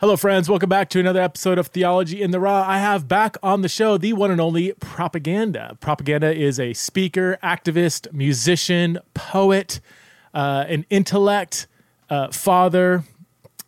Hello, friends. Welcome back to another episode of Theology in the Raw. I have back on the show the one and only Propaganda. Propaganda is a speaker, activist, musician, poet, uh, an intellect, uh, father,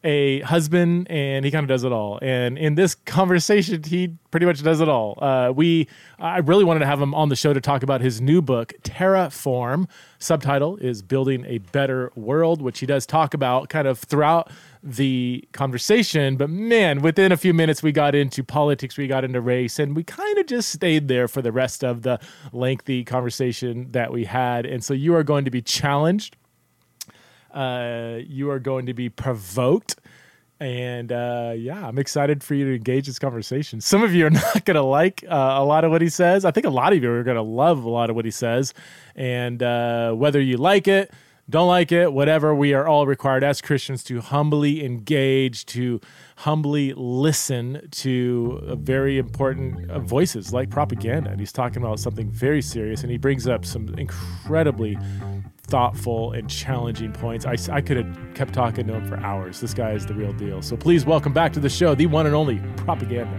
a husband, and he kind of does it all. And in this conversation, he pretty much does it all. Uh, we, I really wanted to have him on the show to talk about his new book, Terraform. Subtitle is Building a Better World, which he does talk about kind of throughout the conversation. But man, within a few minutes, we got into politics, we got into race, and we kind of just stayed there for the rest of the lengthy conversation that we had. And so you are going to be challenged uh, you are going to be provoked. And uh, yeah, I'm excited for you to engage this conversation. Some of you are not going to like uh, a lot of what he says. I think a lot of you are going to love a lot of what he says. And uh, whether you like it, don't like it, whatever, we are all required as Christians to humbly engage, to humbly listen to very important uh, voices like propaganda. And he's talking about something very serious, and he brings up some incredibly thoughtful and challenging points. I, I could have kept talking to him for hours. This guy is the real deal. So please welcome back to the show, the one and only propaganda.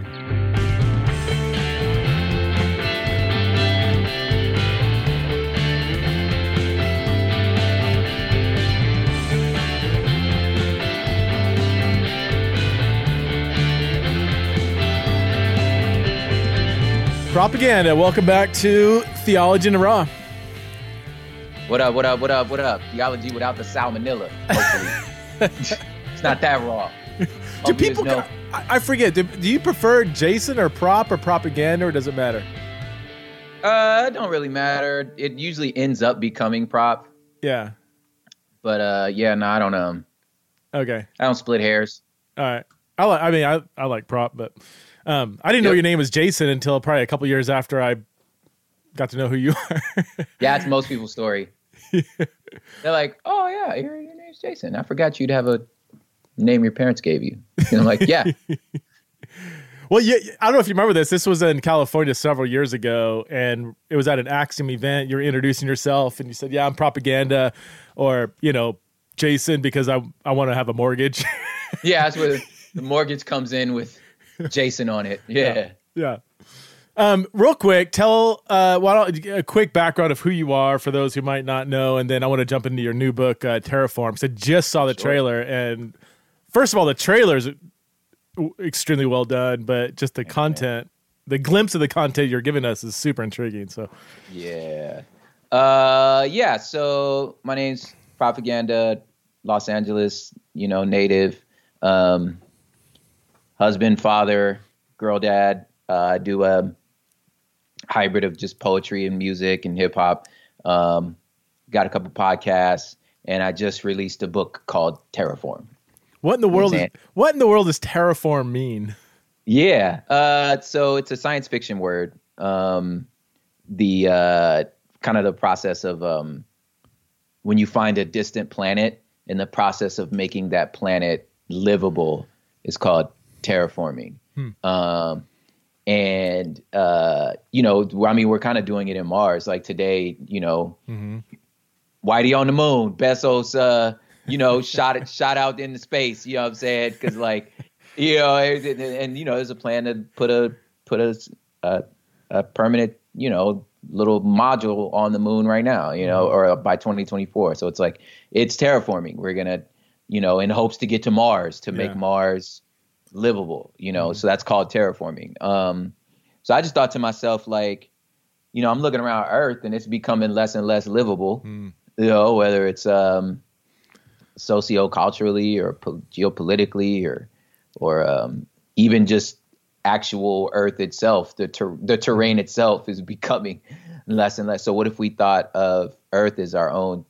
Propaganda. Welcome back to Theology in the Raw. What up, what up, what up, what up? Theology without the salmonella, hopefully. it's not that raw. Do people, no... I forget, do, do, you prefer Jason or prop or propaganda or does it matter? Uh, it don't really matter. It usually ends up becoming prop. Yeah. But uh, yeah, no, I don't um. Okay. I don't split hairs. All right. I like. I mean, I I like prop, but um, I didn't yep. know your name was Jason until probably a couple years after I got to know who you are. yeah, it's most people's story. They're like, "Oh yeah, your, your name's Jason. I forgot you'd have a name your parents gave you." And I'm like, "Yeah." well, yeah, I don't know if you remember this. This was in California several years ago, and it was at an Axiom event. You're introducing yourself, and you said, "Yeah, I'm propaganda," or you know, Jason, because I I want to have a mortgage. yeah, that's where the mortgage comes in with Jason on it. Yeah. Yeah. yeah. Um, real quick, tell uh, why don't, a quick background of who you are for those who might not know, and then I want to jump into your new book, uh, Terraform. So I just saw the sure. trailer, and first of all, the trailer is extremely well done, but just the content, the glimpse of the content you're giving us is super intriguing. So, yeah, uh, yeah. So my name's Propaganda, Los Angeles, you know, native, um, husband, father, girl, dad. Uh, I do a hybrid of just poetry and music and hip hop. Um, got a couple podcasts, and I just released a book called Terraform. What in the world? Is, what in the world does terraform mean? Yeah, uh, so it's a science fiction word. Um, the uh, kind of the process of um, when you find a distant planet, and the process of making that planet livable is called terraforming. Hmm. Um, and uh, you know, I mean, we're kind of doing it in Mars. Like today, you know, mm-hmm. Whitey on the moon, Bezos, uh, you know, shot it, shot out into space. You know what I'm saying? Because like, you know, and, and, you know, there's a plan to put a put a, a, a permanent, you know, little module on the moon right now. You know, mm-hmm. or by 2024. So it's like it's terraforming. We're gonna, you know, in hopes to get to Mars to make Mars livable, you know. Mm-hmm. So that's called terraforming. Um, so I just thought to myself, like, you know, I'm looking around Earth and it's becoming less and less livable. Mm. You know, whether it's um, socio-culturally or po- geopolitically or or um, even just actual Earth itself, the ter- the terrain itself is becoming less and less. So what if we thought of Earth as our own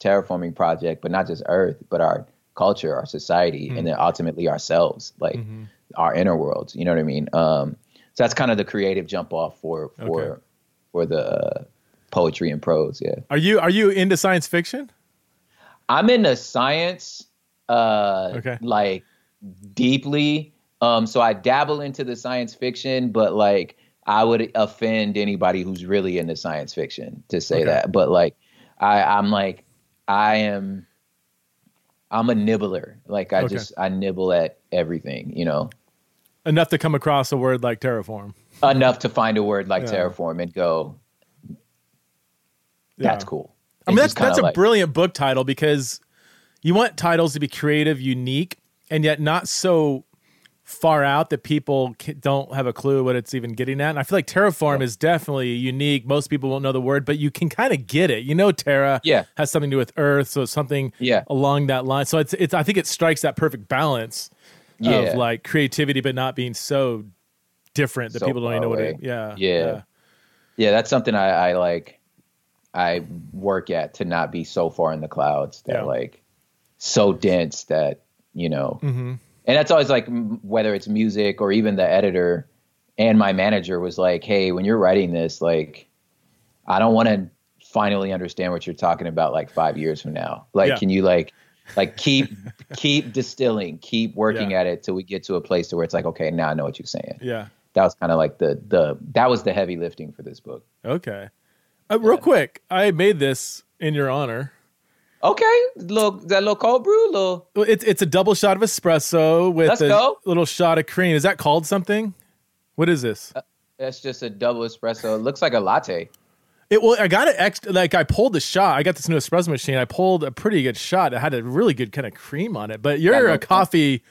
terraforming project, but not just Earth, but our culture, our society, mm-hmm. and then ultimately ourselves, like mm-hmm. our inner worlds. You know what I mean? Um, so that's kind of the creative jump off for for okay. for the uh, poetry and prose. Yeah. Are you are you into science fiction? I'm into science, uh, okay. like deeply. Um, so I dabble into the science fiction, but like I would offend anybody who's really into science fiction to say okay. that. But like I, I'm like I am I'm a nibbler. Like I okay. just I nibble at everything, you know. Enough to come across a word like terraform. Enough to find a word like Yeah. terraform and go, Yeah. that's cool. I mean, that's that's a like- brilliant book title because you want titles to be creative, unique, and yet not so far out that people don't have a clue what it's even getting at. And I feel like terraform is definitely unique. Most people won't know the word, but you can kind of get it. You know, terra Yeah. has something to do with earth, so something Yeah. along that line. So it's it's I think it strikes that perfect balance Yeah. of like creativity, but not being so different that So people don't even know far what it. away. Yeah, Yeah. Yeah, that's something I, I like. I work at to not be so far in the clouds that Yeah. like so dense that you know. Mm-hmm. And that's always like whether it's music or even the editor and my manager was like, "Hey, when you're writing this, like, I don't want to finally understand what you're talking about like five years from now. Like, Yeah. can you like, like keep keep distilling, keep working Yeah. at it till we get to a place to where it's like, okay, now I know what you're saying." yeah. that was kind of like the the that was the heavy lifting for this book. Okay. Uh, real quick, I made this in your honor. Okay, little that little cold brew, little It's it's a double shot of espresso with Let's a go. little shot of cream. Is that called something? What is this? Uh, that's just a double espresso. It looks like a latte. It well, I got it extra. Like I pulled the shot. I got this new espresso machine. I pulled a pretty good shot. It had a really good kind of cream on it. But you're a coffee,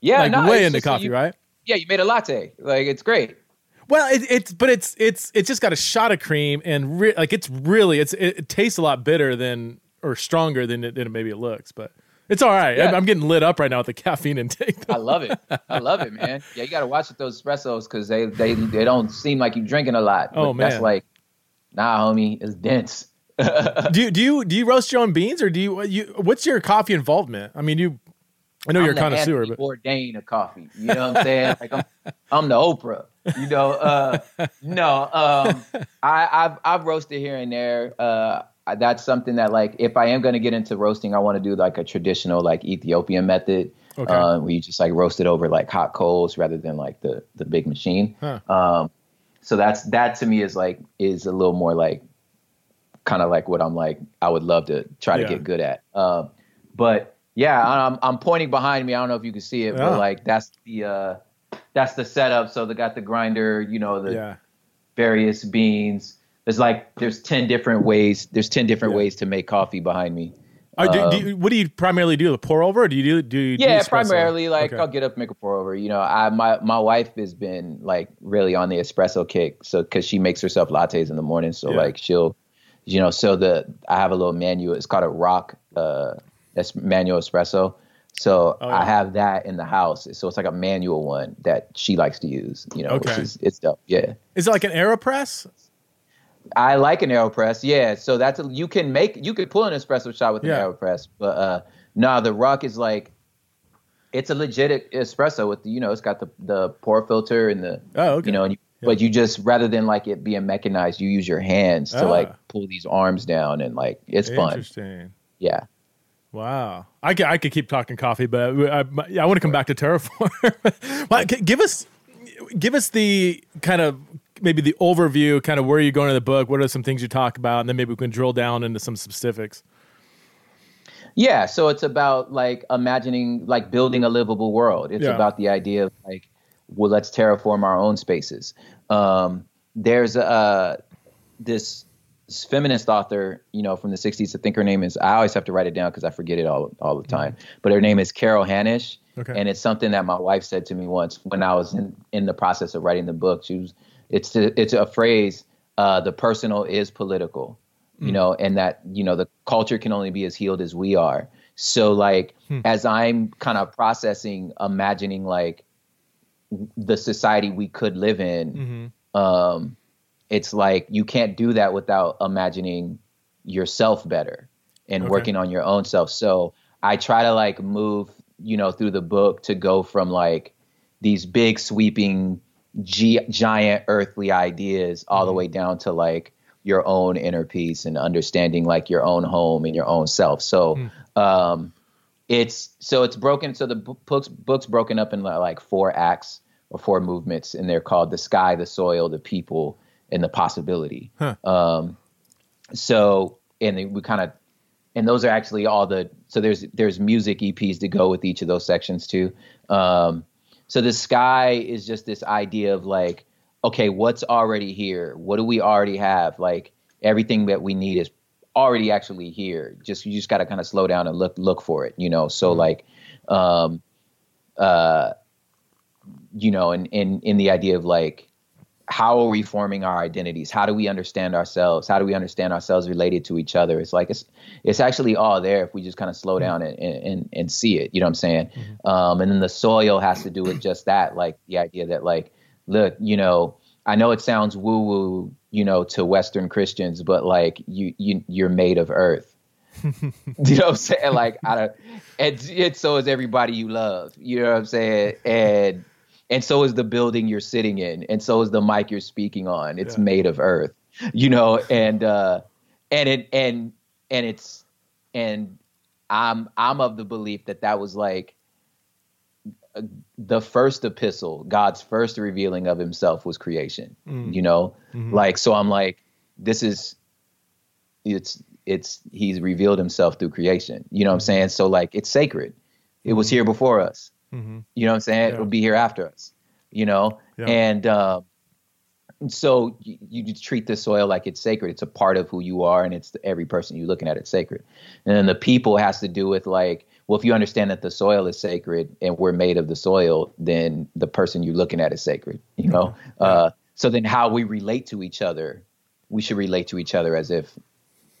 Yeah, like no, way into coffee, you- right? Yeah, you made a latte. Like it's great. Well, it, it's but it's it's it's just got a shot of cream and re- like it's really it's it, it tastes a lot bitter than or stronger than it, than maybe it looks. But it's all right. Yeah. I'm, getting lit up right now with the caffeine intake. I love it. I love it, man. Yeah, you got to watch with those espressos because they they they don't seem like you're drinking a lot. Oh, But That's man. like, nah, homie, it's dense. do you do you do you roast your own beans or do you you what's your coffee involvement? I mean, you I know I'm you're a connoisseur, Anthony but Bourdain of coffee. You know what I'm saying? Like I'm, I'm the Oprah. You know, uh, no, um, I, I've I've roasted here and there. Uh, that's something that like if I am going to get into roasting, I want to do like a traditional like Ethiopian method, Okay. uh, where you just like roast it over like hot coals rather than like the the big machine. Huh. Um, so that's that to me is like is a little more like kind of like what I'm like I would love to try Yeah. to get good at. Um, but yeah, I'm I'm pointing behind me. I don't know if you can see it, Yeah. but like that's the uh, that's the setup. So they got the grinder, you know, the yeah. various beans. There's like there's ten different ways. There's ten different Yeah. ways to make coffee behind me. Do, do Um, you, what do you primarily do? The pour over, do you do do? You yeah, espresso? primarily like Okay. I'll get up, make a pour over. You know, I my my wife has been like really on the espresso kick, so because she makes herself lattes in the morning, so Yeah. like she'll, you know, so the I have a little manual. It's called a Rok uh, es- manual espresso. So Oh, yeah. I have that in the house. So it's like a manual one that she likes to use. You know, which Okay. is it's dope. Yeah. Is it like an Aeropress? I like an AeroPress, yeah. So that's a, you can make you could pull an espresso shot with Yeah. an AeroPress, but uh no, the Rok is like it's a legit espresso with the, you know it's got the the pour filter and the Oh, okay. you know and you, but you just rather than like it being mechanized, you use your hands to Ah. like pull these arms down and like it's fun. Interesting. Yeah. Wow, I could, I could keep talking coffee, but I, I, want to come back to Terraform. Give us give us the kind of maybe the overview, kind of where you're going in the book. What are some things you talk about, and then maybe we can drill down into some specifics. Yeah, so it's about like imagining like building a livable world. It's Yeah. about the idea of like, well, let's terraform our own spaces. Um, there's uh, this feminist author, you know, from the '60s. I think her name is. I always have to write it down because I forget it all all the time. But her name is Carol Hanisch, Okay. and it's something that my wife said to me once when I was in in the process of writing the book. She was, it's it's a phrase. Uh, the personal is political you know, and that, you know, the culture can only be as healed as we are. So, like, as I'm kind of processing, imagining like the society we could live in, um, it's like you can't do that without imagining yourself better and Okay. working on your own self. So, I try to like move, you know, through the book to go from like these big sweeping gi- giant earthly ideas all the way down to like your own inner peace and understanding like your own home and your own self so um it's so it's broken so the book's book's broken up in like four acts or four movements and they're called the sky the soil the people and the possibility Huh. um so and we kind of and those are actually all the so there's there's music EPs to go with each of those sections too. Um, so the sky is just this idea of like, okay, what's already here? What do we already have? Like everything that we need is already actually here. Just you just got to kind of slow down and look look for it, you know. So mm-hmm. like, um, uh, you know, in in in the idea of like how are we forming our identities? How do we understand ourselves? How do we understand ourselves related to each other? It's like it's it's actually all there if we just kind of slow down and, and and see it. You know what I'm saying? Mm-hmm. Um, and then the soil has to do with just that, like the idea that like, look, you know, I know it sounds woo woo, you know, to Western Christians, but like you you you're made of earth. you know what I'm saying? Like I don't, and, and so is everybody you love. You know what I'm saying? And and so is the building you're sitting in and so is the mic you're speaking on it's yeah. made of earth you know and uh and it and and it's and i'm i'm of the belief that that was like the first epistle god's first revealing of himself was creation mm. you know mm-hmm. like so i'm like this is it's it's he's revealed himself through creation you know what i'm mm-hmm. saying so like it's sacred it was mm-hmm. here before us Mm-hmm. You know what I'm saying? Yeah. It'll be here after us. You know, yeah. and uh, so you, you, treat the soil like it's sacred. It's a part of who you are, and it's every person you're looking at. It's sacred, and then the people has to do with like, well, if you understand that the soil is sacred and we're made of the soil, then the person you're looking at is sacred. You know, yeah. uh, so then how we relate to each other, we should relate to each other as if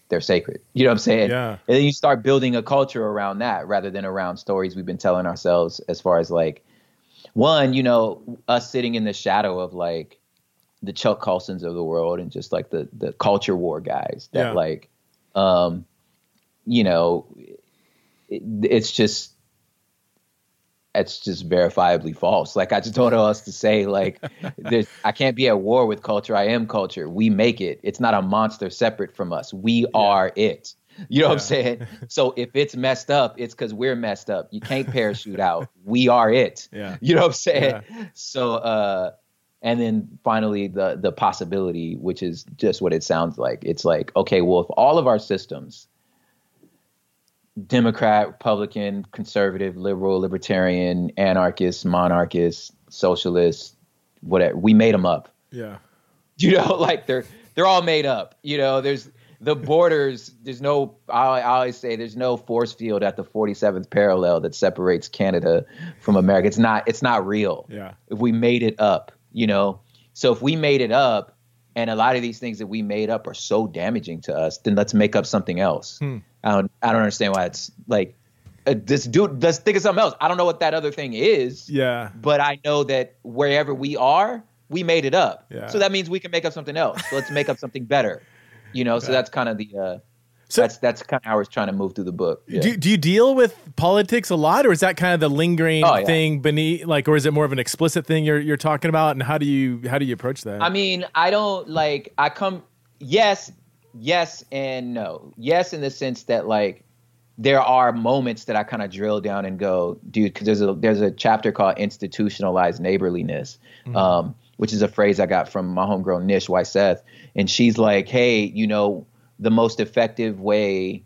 they're sacred. You know what I'm saying? Yeah. And then you start building a culture around that rather than around stories we've been telling ourselves as far as like one, you know, us sitting in the shadow of like the Chuck Colsons of the world and just like the the culture war guys that yeah. like um you know it, it's just it's just verifiably false. Like I just don't know else to say. Like I can't be at war with culture. I am culture. We make it. It's not a monster separate from us. We yeah. are it. You know yeah. what I'm saying? So if it's messed up, it's because we're messed up. You can't parachute out. We are it. Yeah. You know what I'm saying? Yeah. So uh and then finally the the possibility, which is just what it sounds like. It's like, okay, well, if all of our systems Democrat, Republican, conservative, liberal, libertarian, anarchist, monarchist, socialist, whatever. We made them up. Yeah. You know, like they're they're all made up. You know, there's the borders. There's no. I, I always say there's no force field at the 47th parallel that separates Canada from America. It's not. It's not real. Yeah. If we made it up, you know. So if we made it up, and a lot of these things that we made up are so damaging to us, then let's make up something else. Hmm. I don't I don't understand why it's like uh, this dude. Let's think of something else. I don't know what that other thing is. Yeah. But I know that wherever we are, we made it up. Yeah. So that means we can make up something else. So let's make up something better. You know. So that's kind of the. Uh, so that's that's kind of how I was trying to move through the book. Yeah. Do do you deal with politics a lot, or is that kind of the lingering oh, yeah. thing beneath, like, or is it more of an explicit thing you're you're talking about? And how do you how do you approach that? I mean, I don't like. I come. Yes, yes and no. Yes, in the sense that like there are moments that I kind of drill down and go, dude, because there's a there's a chapter called institutionalized neighborliness, mm-hmm. um, which is a phrase I got from my homegrown Nish Weiseth, and she's like, hey, you know, the most effective way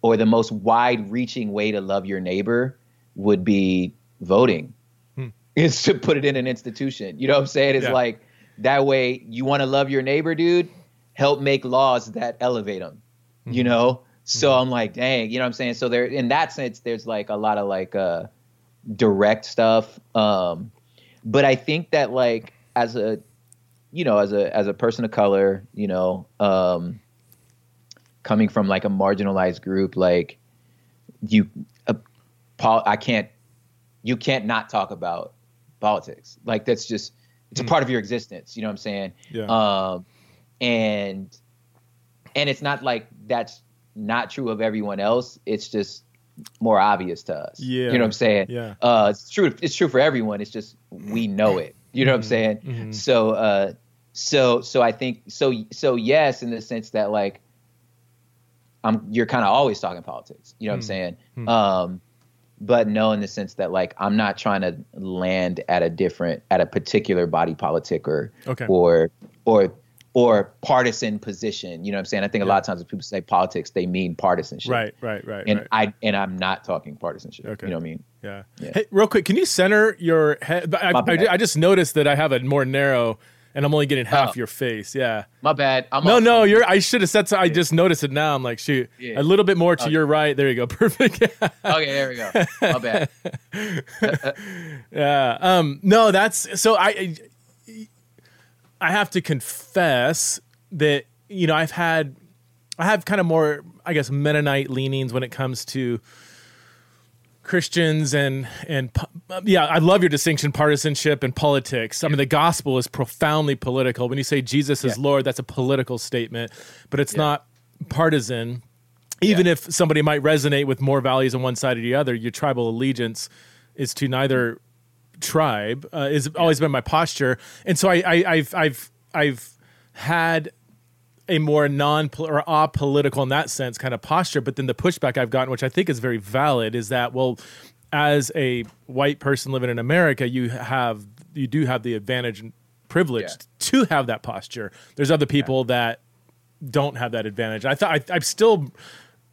or the most wide-reaching way to love your neighbor would be voting. Hmm. Is to put it in an institution. You know what I'm saying? It's yeah. like that way you want to love your neighbor, dude help make laws that elevate them, mm-hmm. you know? So mm-hmm. I'm like, dang, you know what I'm saying? So there, in that sense, there's like a lot of like uh, direct stuff. Um, but I think that like as a, you know, as a as a person of color, you know, um, coming from like a marginalized group, like you, uh, Paul, I can't, you can't not talk about politics. Like that's just it's a mm. part of your existence. You know what I'm saying? Yeah. Um, and and it's not like that's not true of everyone else. It's just more obvious to us. Yeah. You know what I'm saying? Yeah. Uh, it's true. It's true for everyone. It's just we know it. You know what I'm mm-hmm. saying? Mm-hmm. So, uh, so, so I think so. So yes, in the sense that like, I'm you're kind of always talking politics. You know what I'm mm-hmm. saying? Mm-hmm. Um, but no, in the sense that like I'm not trying to land at a different at a particular body politic or okay. or or or partisan position. You know what I'm saying? I think a lot of times when people say politics, they mean partisanship. Right, right, right. And right. I and I'm not talking partisanship. Okay. You know what I mean? Yeah. Yeah. Hey, real quick, can you center your head? I, I. I just noticed that I have a more narrow, and I'm only getting half Oh. your face. Yeah. My bad. I'm No, no, you're. I should have said. So, I just noticed it now. I'm like, shoot, Yeah. a little bit more to Okay. your right. There you go. Perfect. Okay, there we go. My bad. yeah. Um. No, that's so. I. I have to confess that you know I've had, I have kind of more, I guess, Mennonite leanings when it comes to Christians and and yeah, I love your distinction partisanship and politics. I mean, the gospel is profoundly political. When you say Jesus is Yeah. Lord, that's a political statement, but it's Yeah. not partisan. Even Yeah. if somebody might resonate with more values on one side or the other, your tribal allegiance is to neither tribe. Uh, is always been my posture, and so I, I I've I've I've had a more non or apolitical in that sense kind of posture. But then the pushback I've gotten, which I think is very valid, is that well, as a white person living in America, you have you do have the advantage and privilege Yeah. to have that posture. There's other people that don't have that advantage. I thought I, I'm still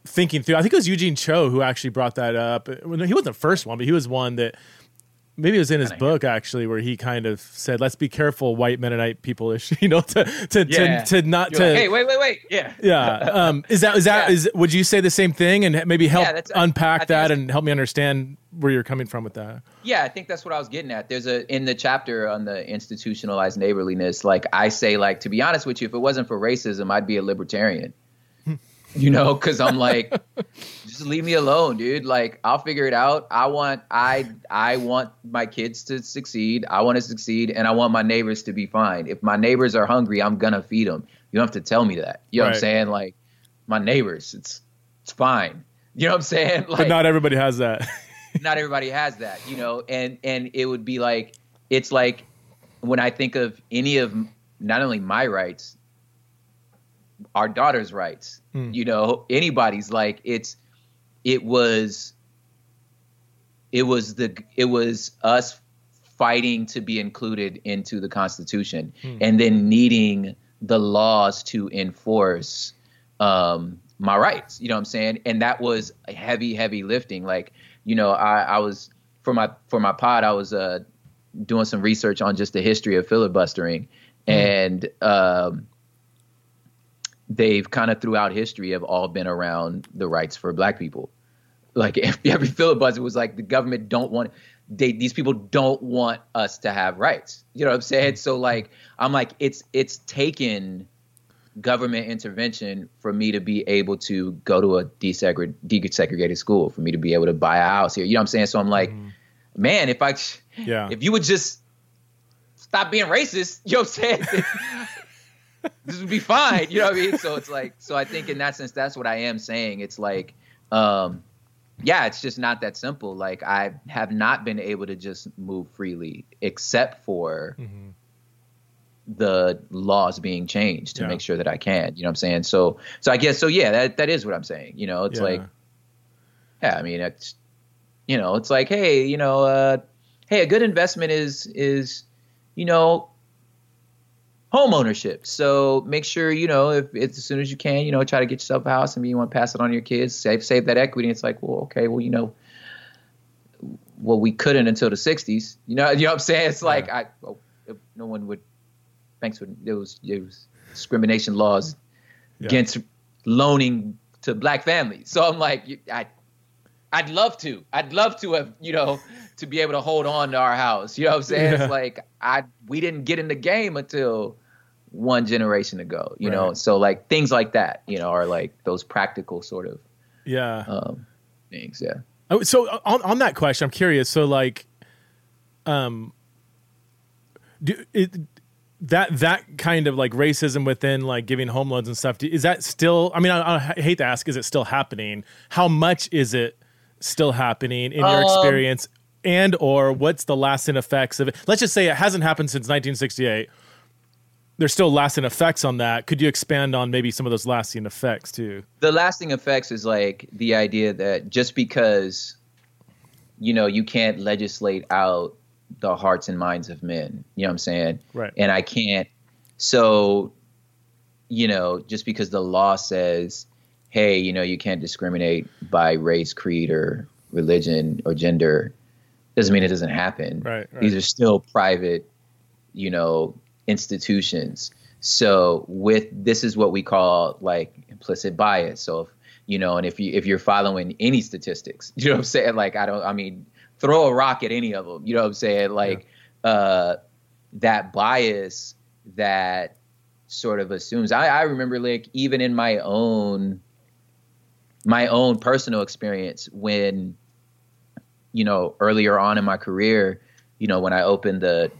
thinking through. I think it was Eugene Cho who actually brought that up. He wasn't the first one, but he was one that maybe it was in his book actually, where he kind of said, "Let's be careful, white Mennonite people, you know, to to Yeah. to, to not You're to." like, hey, wait, wait, wait. Yeah. yeah. Um, is that is that Yeah. is would you say the same thing and maybe help Yeah, that's- I unpack that and help me understand where you're coming from with that? Yeah, I think that's what I was getting at. There's a in the chapter on the institutionalized neighborliness, like I say, like to be honest with you, if it wasn't for racism, I'd be a libertarian. You know, because I'm like, just leave me alone, dude. Like I'll figure it out. I want I I want my kids to succeed. I want to succeed, and I want my neighbors to be fine. If my neighbors are hungry, I'm gonna feed them. You don't have to tell me that. You know what I'm saying? Like my neighbors, it's it's fine. You know what I'm saying? Like But not everybody has that. not everybody has that, you know, and and it would be like it's like when I think of any of not only my rights, our daughter's rights, Hmm. you know, anybody's like it's it was it was the it was us fighting to be included into the constitution Hmm. and then needing the laws to enforce um my rights. You know what i'm saying? And that was heavy heavy lifting. Like you know i i was for my for my pod i was uh doing some research on just the history of filibustering and um they've kind of throughout history have all been around the rights for black people. Like every, every filibuster was like the government don't want they, these people don't want us to have rights. You know what i'm saying? So like i'm like it's it's taken government intervention for me to be able to go to a desegregated, desegregated school for me to be able to buy a house here. You know what i'm saying? So i'm like mm-hmm. man if i Yeah. if you would just stop being racist you know what i'm saying this would be fine. You know what I mean? So it's like, so I think in that sense, that's what I am saying. It's like, um, yeah, it's just not that simple. Like I have not been able to just move freely, except for Mhm. the laws being changed to Yeah. make sure that I can. You know what I'm saying? So, so I guess so. Yeah, that that is what I'm saying. You know, it's Yeah. like, yeah, I mean, it's, you know, it's like, hey, you know, uh, hey, a good investment is is, you know, home ownership. So make sure you know if it's as soon as you can, you know, try to get yourself a house and you want to pass it on to your kids, save save that equity. It's like, well, okay, well, you know, well, we couldn't until the '60s. You know, you know what I'm saying? It's like I, well, if no one would, banks would. There was there was discrimination laws Yeah. against loaning to black families. So I'm like, I. I'd love to. I'd love to have, you know, to be able to hold on to our house. You know what I'm saying? Yeah. It's like I we didn't get in the game until one generation ago, you know. So like things like that, you know, are like those practical sort of Yeah. um things, yeah. Oh, so on on that question, I'm curious. So like, um, do it that that kind of like racism within like giving home loans and stuff is that still? I mean, I, I hate to ask, is it still happening? How much is it still happening in your Um, experience? And or what's the lasting effects of it? Let's just say it hasn't happened since 1968. There's still lasting effects on that. Could you expand on maybe some of those lasting effects too? the lasting effects is like the idea that just because you know you can't legislate out the hearts and minds of men you know what i'm saying Right. and i can't so you know, just because the law says, hey, you know, you can't discriminate by race, creed, or religion or gender, doesn't mean it doesn't happen. Right, right. These are still private, you know, institutions. So with this is what we call like implicit bias. So if you know, and if you if you're following any statistics, you know what I'm saying? Like I don't I mean, throw a rock at any of them. You know what I'm saying? Like yeah. uh that bias that sort of assumes I, I remember like even in my own my own personal experience when you know earlier on in my career you know when i opened the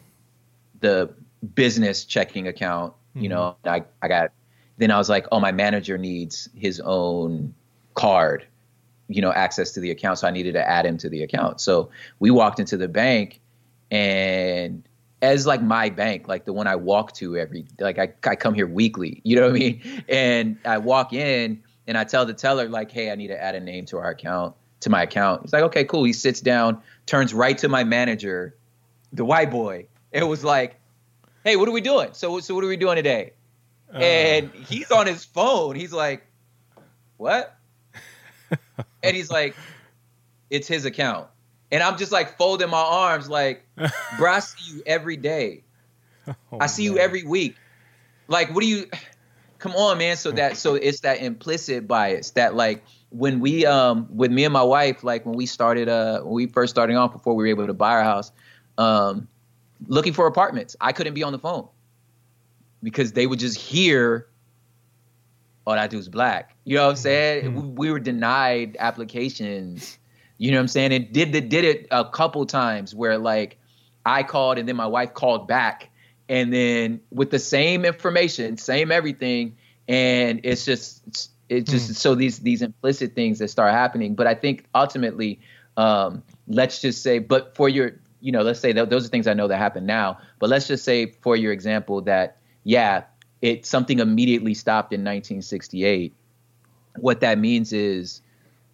the business checking account you mm-hmm. know i i got then i was like oh my manager needs his own card you know access to the account. So i needed to add him to the account. So we walked into the bank and as like my bank like the one i walk to every like i, I come here weekly you know what i mean? And i walk in and i tell the teller like hey i need to add a name to our account to my account. He's like, okay, cool. He sits down, turns right to my manager, the white boy. It was like, hey, what are we doing? So, so what are we doing today? Uh. And he's on his phone. He's like, what? and he's like, it's his account. And I'm just like folding my arms, like, bro, I see you every day. Oh, I see man. you every week. Like, what do you? Come on, man. So that so it's that implicit bias that like when we um with me and my wife like when we started uh when we first starting off before we were able to buy our house um looking for apartments i couldn't be on the phone because they would just hear all that dude's black. You know what i'm saying? Mm-hmm. we, were denied applications. You know what i'm saying? And did the, did it a couple times where like i called and then my wife called back and then with the same information same everything and it's just it's, it just mm. so these these implicit things that start happening. But I think ultimately, um, let's just say, but for your, you know, let's say that those are things I know that happen now. But let's just say, for your example, that yeah, it something immediately stopped in 1968. What that means is,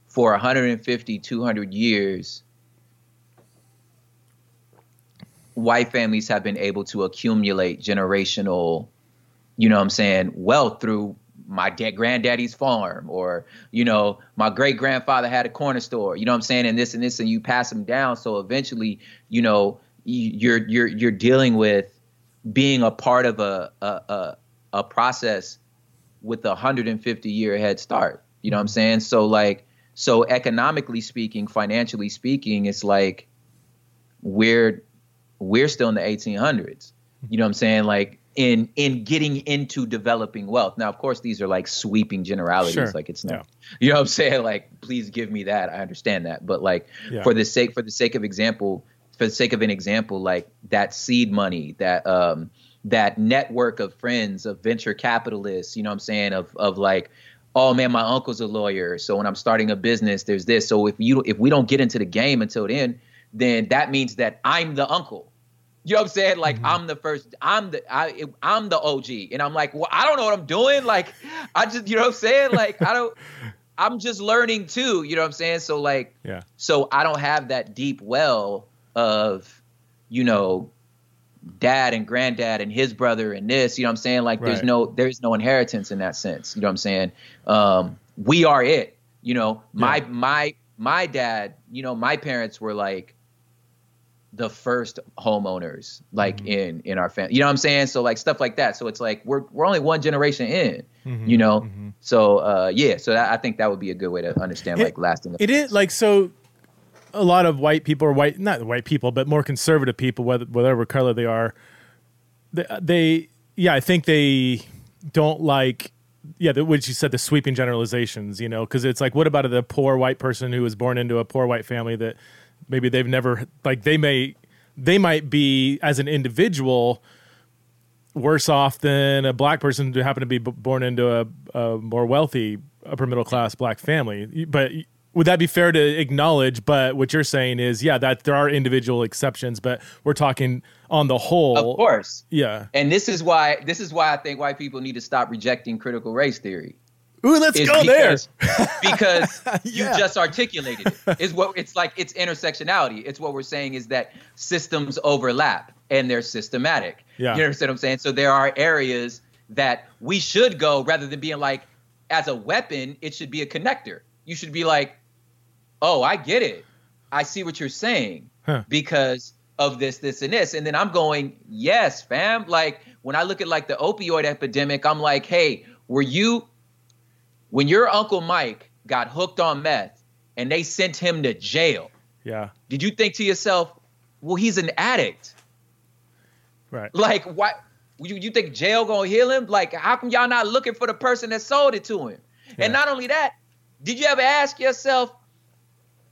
for 150, 200 years, white families have been able to accumulate generational, you know what I'm saying, wealth through my dad granddaddy's farm or you know my great grandfather had a corner store you know what i'm saying and this and this and you pass them down. So eventually you know you're you're you're dealing with being a part of a a a, a process with a 150 year head start you know what i'm saying? So like so economically speaking financially speaking it's like we're we're still in the 1800s you know what i'm saying like in in getting into developing wealth. Now, of course, these are like sweeping generalities. Sure. Like it's not, yeah. you know, what I'm saying like, please give me that. I understand that, but like yeah. for the sake for the sake of example, for the sake of an example, like that seed money, that um that network of friends, of venture capitalists, you know, what I'm saying of of like. Oh man, my uncle's a lawyer. So when I'm starting a business, there's this. So if you if we don't get into the game until then, then that means that I'm the uncle you know what I'm saying? Like mm-hmm. I'm the first, I'm the I I'm the OG. And I'm like, well, I don't know what I'm doing. Like I just, you know what I'm saying? Like I don't I'm just learning too, you know what I'm saying? So like yeah. So I don't have that deep well of, you know, dad and granddad and his brother and this, you know what I'm saying? Like right. there's no there's no inheritance in that sense. You know what I'm saying? Um, we are it. You know, my yeah. my my dad, you know, my parents were like the first homeowners like mm-hmm. in in our family you know what i'm saying so like stuff like that so it's like we're we're only one generation in mm-hmm. you know mm-hmm. so uh yeah so that, i think that would be a good way to understand it, like lasting it is like so a lot of white people or white not white people but more conservative people whether whatever color they are they, they yeah i think they don't like yeah, the, what you said, the sweeping generalizations, you know, because it's like, what about the poor white person who was born into a poor white family that maybe they've never like they may they might be as an individual worse off than a black person who happened to be b- born into a, a, more wealthy upper middle class black family. But would that be fair to acknowledge? But what you're saying is yeah that there are individual exceptions but we're talking on the whole. Of course. Yeah. And this is why this is why i think white people need to stop rejecting critical race theory Ooh, let's go because, there. because yeah. you just articulated it. Is what it's like it's intersectionality. It's what we're saying is that systems overlap and they're systematic. Yeah. You understand what I'm saying? So there are areas that we should go rather than being like, as a weapon, it should be a connector. You should be like, oh, I get it. I see what you're saying huh. because of this, this, and this. And then I'm going, yes, fam. Like when I look at like the opioid epidemic, I'm like, hey, were you, when your Uncle Mike got hooked on meth and they sent him to jail? Yeah. Did you think to yourself, well, he's an addict? Right. Like, what? You, you think jail gonna heal him? Like, how come y'all not looking for the person that sold it to him? Yeah. And not only that, did you ever ask yourself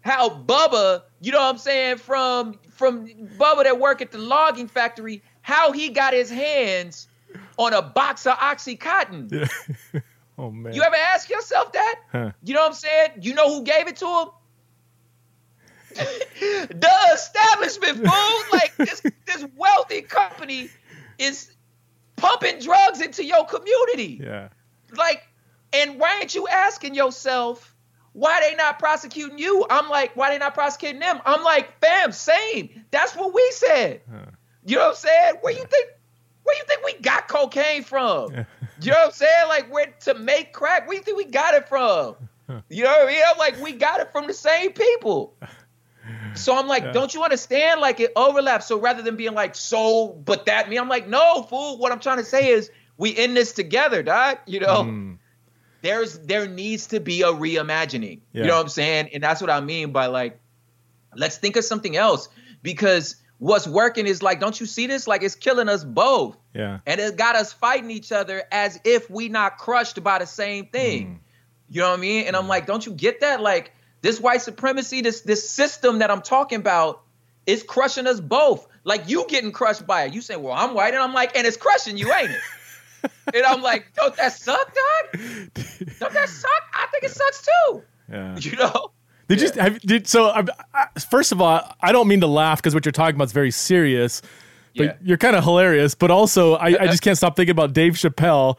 how Bubba, you know what I'm saying, from from Bubba that work at the logging factory, how he got his hands on a box of Oxycontin? Yeah. oh man. You ever ask yourself that? Huh. You know what I'm saying? You know who gave it to him? the establishment, fool. like this, this wealthy company is pumping drugs into your community. Yeah. Like, and why ain't you asking yourself why they not prosecuting you? I'm like, why they not prosecuting them? I'm like, fam, same. That's what we said. Huh. You know what I'm saying? Where you think where you think we got cocaine from? you know what I'm saying? Like where to make crack? Where you think we got it from? You know what I mean? I'm like, we got it from the same people. So I'm like, yeah. don't you understand? Like it overlaps. So rather than being like, so, but that me, I'm like, no, fool. What I'm trying to say is we in this together, dog. You know, mm. there's there needs to be a reimagining. Yeah. You know what I'm saying? And that's what I mean by like, let's think of something else because what's working is like, don't you see this? Like it's killing us both. Yeah. And it got us fighting each other as if we not crushed by the same thing. Mm. You know what I mean? And I'm like, don't you get that? Like this white supremacy, this this system that I'm talking about, is crushing us both. Like you getting crushed by it. You say, "Well, I'm white," and I'm like, "And it's crushing you, ain't it?" and I'm like, "Don't that suck, dog? Don't that suck? I think it sucks too." Yeah. You know. Did yeah. you have, did so? I, I, first of all, I don't mean to laugh because what you're talking about is very serious, but yeah. you're kind of hilarious. But also, I, I just can't stop thinking about Dave Chappelle,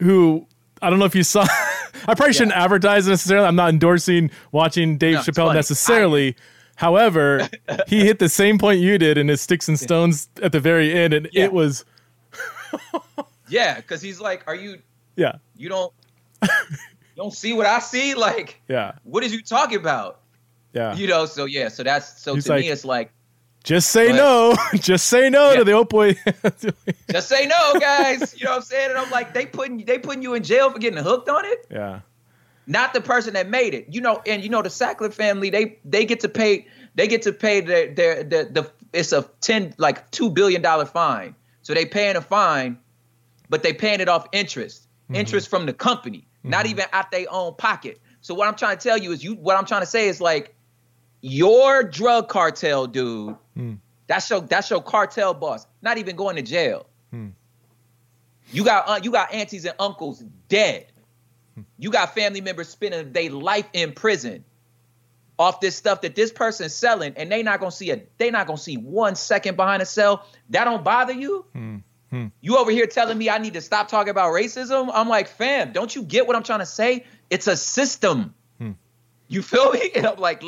who I don't know if you saw. I probably shouldn't yeah. advertise necessarily. I'm not endorsing watching Dave no, Chappelle necessarily. I, However, he hit the same point you did in his sticks and stones at the very end, and yeah. it was. yeah, because he's like, "Are you? Yeah. You don't. Don't see what I see. Like, yeah. What is you talking about? Yeah. You know. So yeah. So that's so he's to like, me, it's like just say no. Just say no yeah. to the opioid. Just say no, guys. You know what I'm saying? And I'm like, they putting they putting you in jail for getting hooked on it. Yeah. Not the person that made it. You know, and you know the Sackler family, they they get to pay they get to pay their their the, the it's a ten like two billion dollar fine. So they paying a fine, but they paying it off interest. Mm-hmm. Interest from the company, mm-hmm. not even out their own pocket. So what I'm trying to tell you is you what I'm trying to say is like your drug cartel dude, mm. that's your that's your cartel boss, not even going to jail. Mm. You got uh, you got aunties and uncles dead. Mm. You got family members spending their life in prison off this stuff that this person's selling, and they not gonna see a they not gonna see one second behind a cell. That don't bother you. Hmm. You over here telling me I need to stop talking about racism? I'm like, fam, don't you get what I'm trying to say? It's a system. You feel me? And I'm like,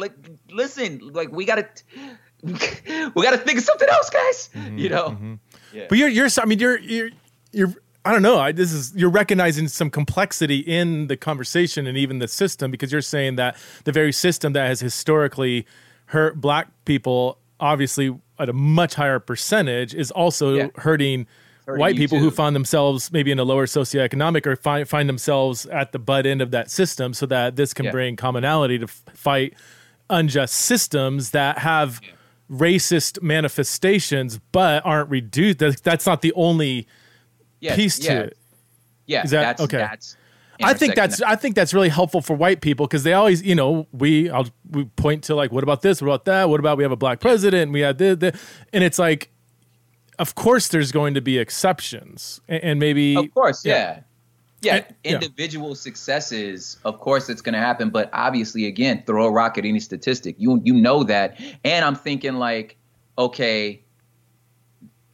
listen, like we gotta, we gotta think of something else, guys. Mm-hmm, you know. Mm-hmm. Yeah. But you're, you're, I mean, you're, you're, you're. I don't know. I, this is you're recognizing some complexity in the conversation and even the system because you're saying that the very system that has historically hurt black people, obviously at a much higher percentage, is also yeah. hurting white people too. who find themselves maybe in a lower socioeconomic or find find themselves at the butt end of that system, so that this can yeah. bring commonality to f- fight unjust systems that have yeah. racist manifestations but aren't reduced. That's, that's not the only yeah, piece to it. Yeah, Is that that's, okay? That's I think that's I think that's really helpful for white people because they always, you know, we I'll, we point to like, what about this? What about that? What about we have a black president? We had this, this, and it's like of course there's going to be exceptions and, and maybe of course yeah. yeah, yeah. individual successes of course it's going to happen but obviously again throw a rock at any statistic. You you know that and i'm thinking like okay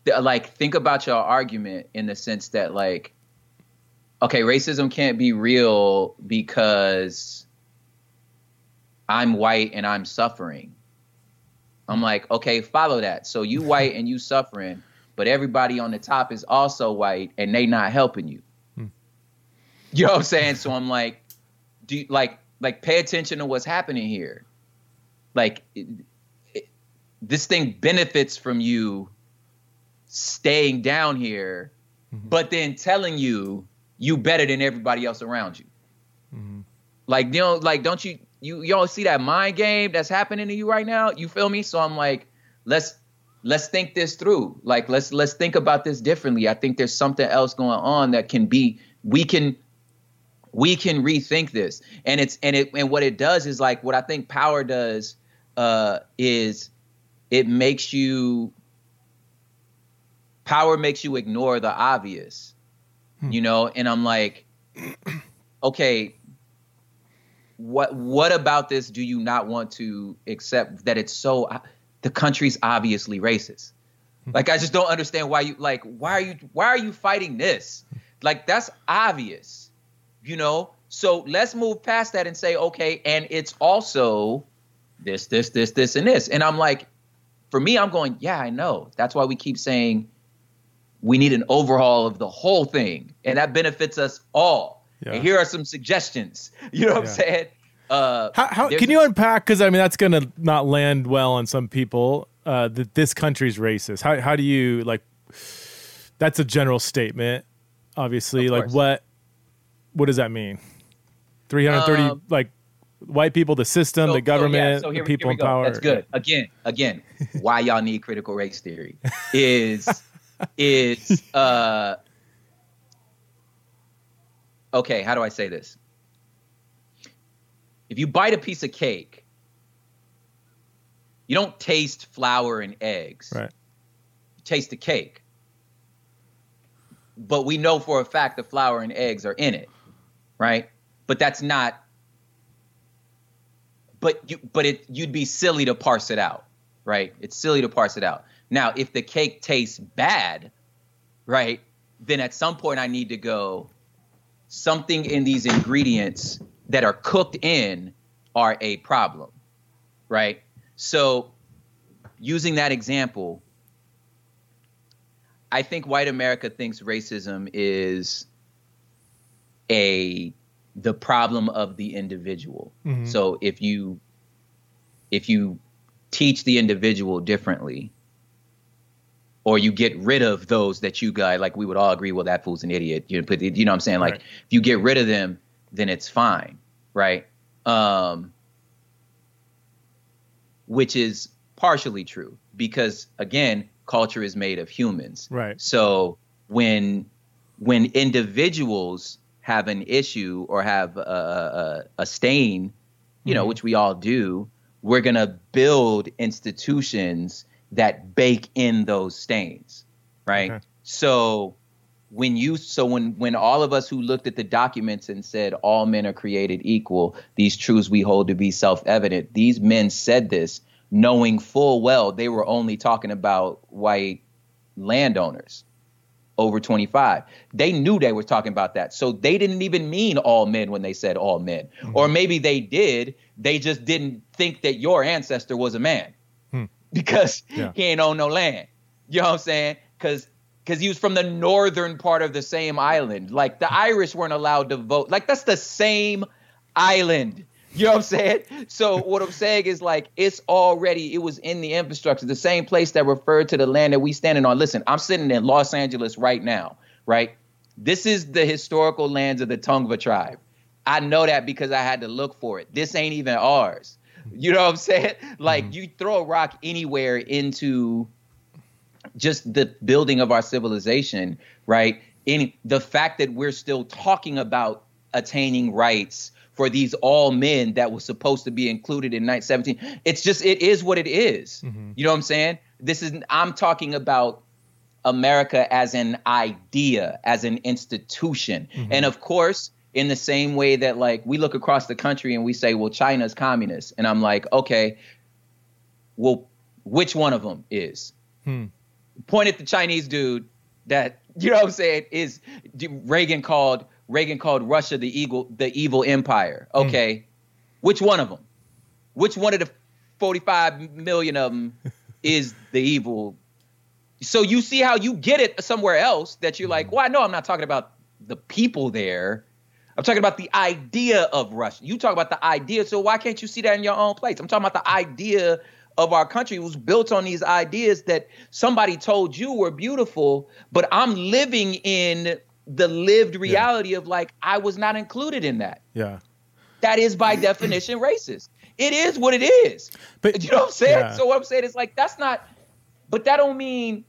th- like think about your argument in the sense that like okay racism can't be real because i'm white and i'm suffering. I'm like okay follow that. So you white and you suffering but everybody on the top is also white and they not helping you. You know what I'm saying? So I'm like, do you, like like pay attention to what's happening here. Like it, it, this thing benefits from you staying down here, mm-hmm. but then telling you you better than everybody else around you. Mm-hmm. Like you know, like don't you you y'all see that mind game that's happening to you right now? You feel me? So I'm like, let's let's think this through. Like let's let's think about this differently. I think there's something else going on that can be we can we can rethink this. And it's and it and what it does is like what I think power does uh is it makes you power makes you ignore the obvious. Hmm. You know, and I'm like okay, what what about this do you not want to accept that it's so the country's obviously racist hmm. like i just don't understand why you like why are you why are you fighting this like that's obvious you know so let's move past that and say okay and it's also this this this this and this and i'm like for me i'm going yeah i know that's why we keep saying we need an overhaul of the whole thing and that benefits us all yeah. And here are some suggestions. You know what yeah. I'm saying? Uh, how, how can you unpack? Because I mean, that's going to not land well on some people. Uh, that this country's racist. How how do you like? That's a general statement, obviously. Like what? What does that mean? Three hundred thirty um, like white people, the system, so, the government, so yeah. so here, the people in power. That's good. Again, again, why y'all need critical race theory is is uh okay, how do I say this? If you bite a piece of cake, you don't taste flour and eggs. Right. You taste the cake. But we know for a fact the flour and eggs are in it, right? But that's not but you but it you'd be silly to parse it out, right? It's silly to parse it out. Now, if the cake tastes bad, right? Then at some point I need to go, something in these ingredients that are cooked in are a problem, right? So, using that example, I think white America thinks racism is a the problem of the individual. Mm-hmm. So if you if you teach the individual differently, or you get rid of those that you guys like we would all agree well that fool's an idiot you put you know what i'm saying like right. if you get rid of them then it's fine right um which is partially true because again culture is made of humans right so when when individuals have an issue or have a, a, a stain you mm-hmm. know which we all do we're going to build institutions that bake in those stains, right? Okay. So when you so when when all of us who looked at the documents and said all men are created equal, these truths we hold to be self-evident, these men said this knowing full well they were only talking about white landowners over 25. They knew they were talking about that. So they didn't even mean all men when they said all men. Mm-hmm. Or maybe they did, they just didn't think that your ancestor was a man. because yeah. he ain't own no land. You know what I'm saying? Because because he was from the northern part of the same island. Like the Irish weren't allowed to vote. Like that's the same island. You know what I'm saying? So what I'm saying is like it's already it was in the infrastructure, the same place that referred to the land that we standing on. Listen, I'm sitting in Los Angeles right now, right? This is the historical lands of the Tongva tribe. I know that because I had to look for it. This ain't even ours. You know what I'm saying? Like mm-hmm. you throw a rock anywhere into just the building of our civilization, right? In the fact that we're still talking about attaining rights for these all men that was supposed to be included in 1917. It's just it is what it is. Mm-hmm. You know what I'm saying? This is I'm talking about America as an idea, as an institution. Mm-hmm. And of course, in the same way that like we look across the country and we say, well, China's communist, and I'm like, okay, well, which one of them is? Hmm. Point at the Chinese dude that you know what I'm saying is Reagan called Reagan called Russia the evil the evil empire. Hmm. Okay, hmm. which one of them? Which one of the 45 million of them is the evil? So you see how you get it somewhere else that you're like, hmm. well, I know I'm not talking about the people there I'm talking about the idea of Russia. You talk about the idea, so why can't you see that in your own place? I'm talking about the idea of our country was built on these ideas that somebody told you were beautiful, but I'm living in the lived reality yeah. of like I was not included in that. Yeah. That is by definition racist. It is what it is. But you know what I'm saying? Yeah. So what I'm saying is like that's not but that don't mean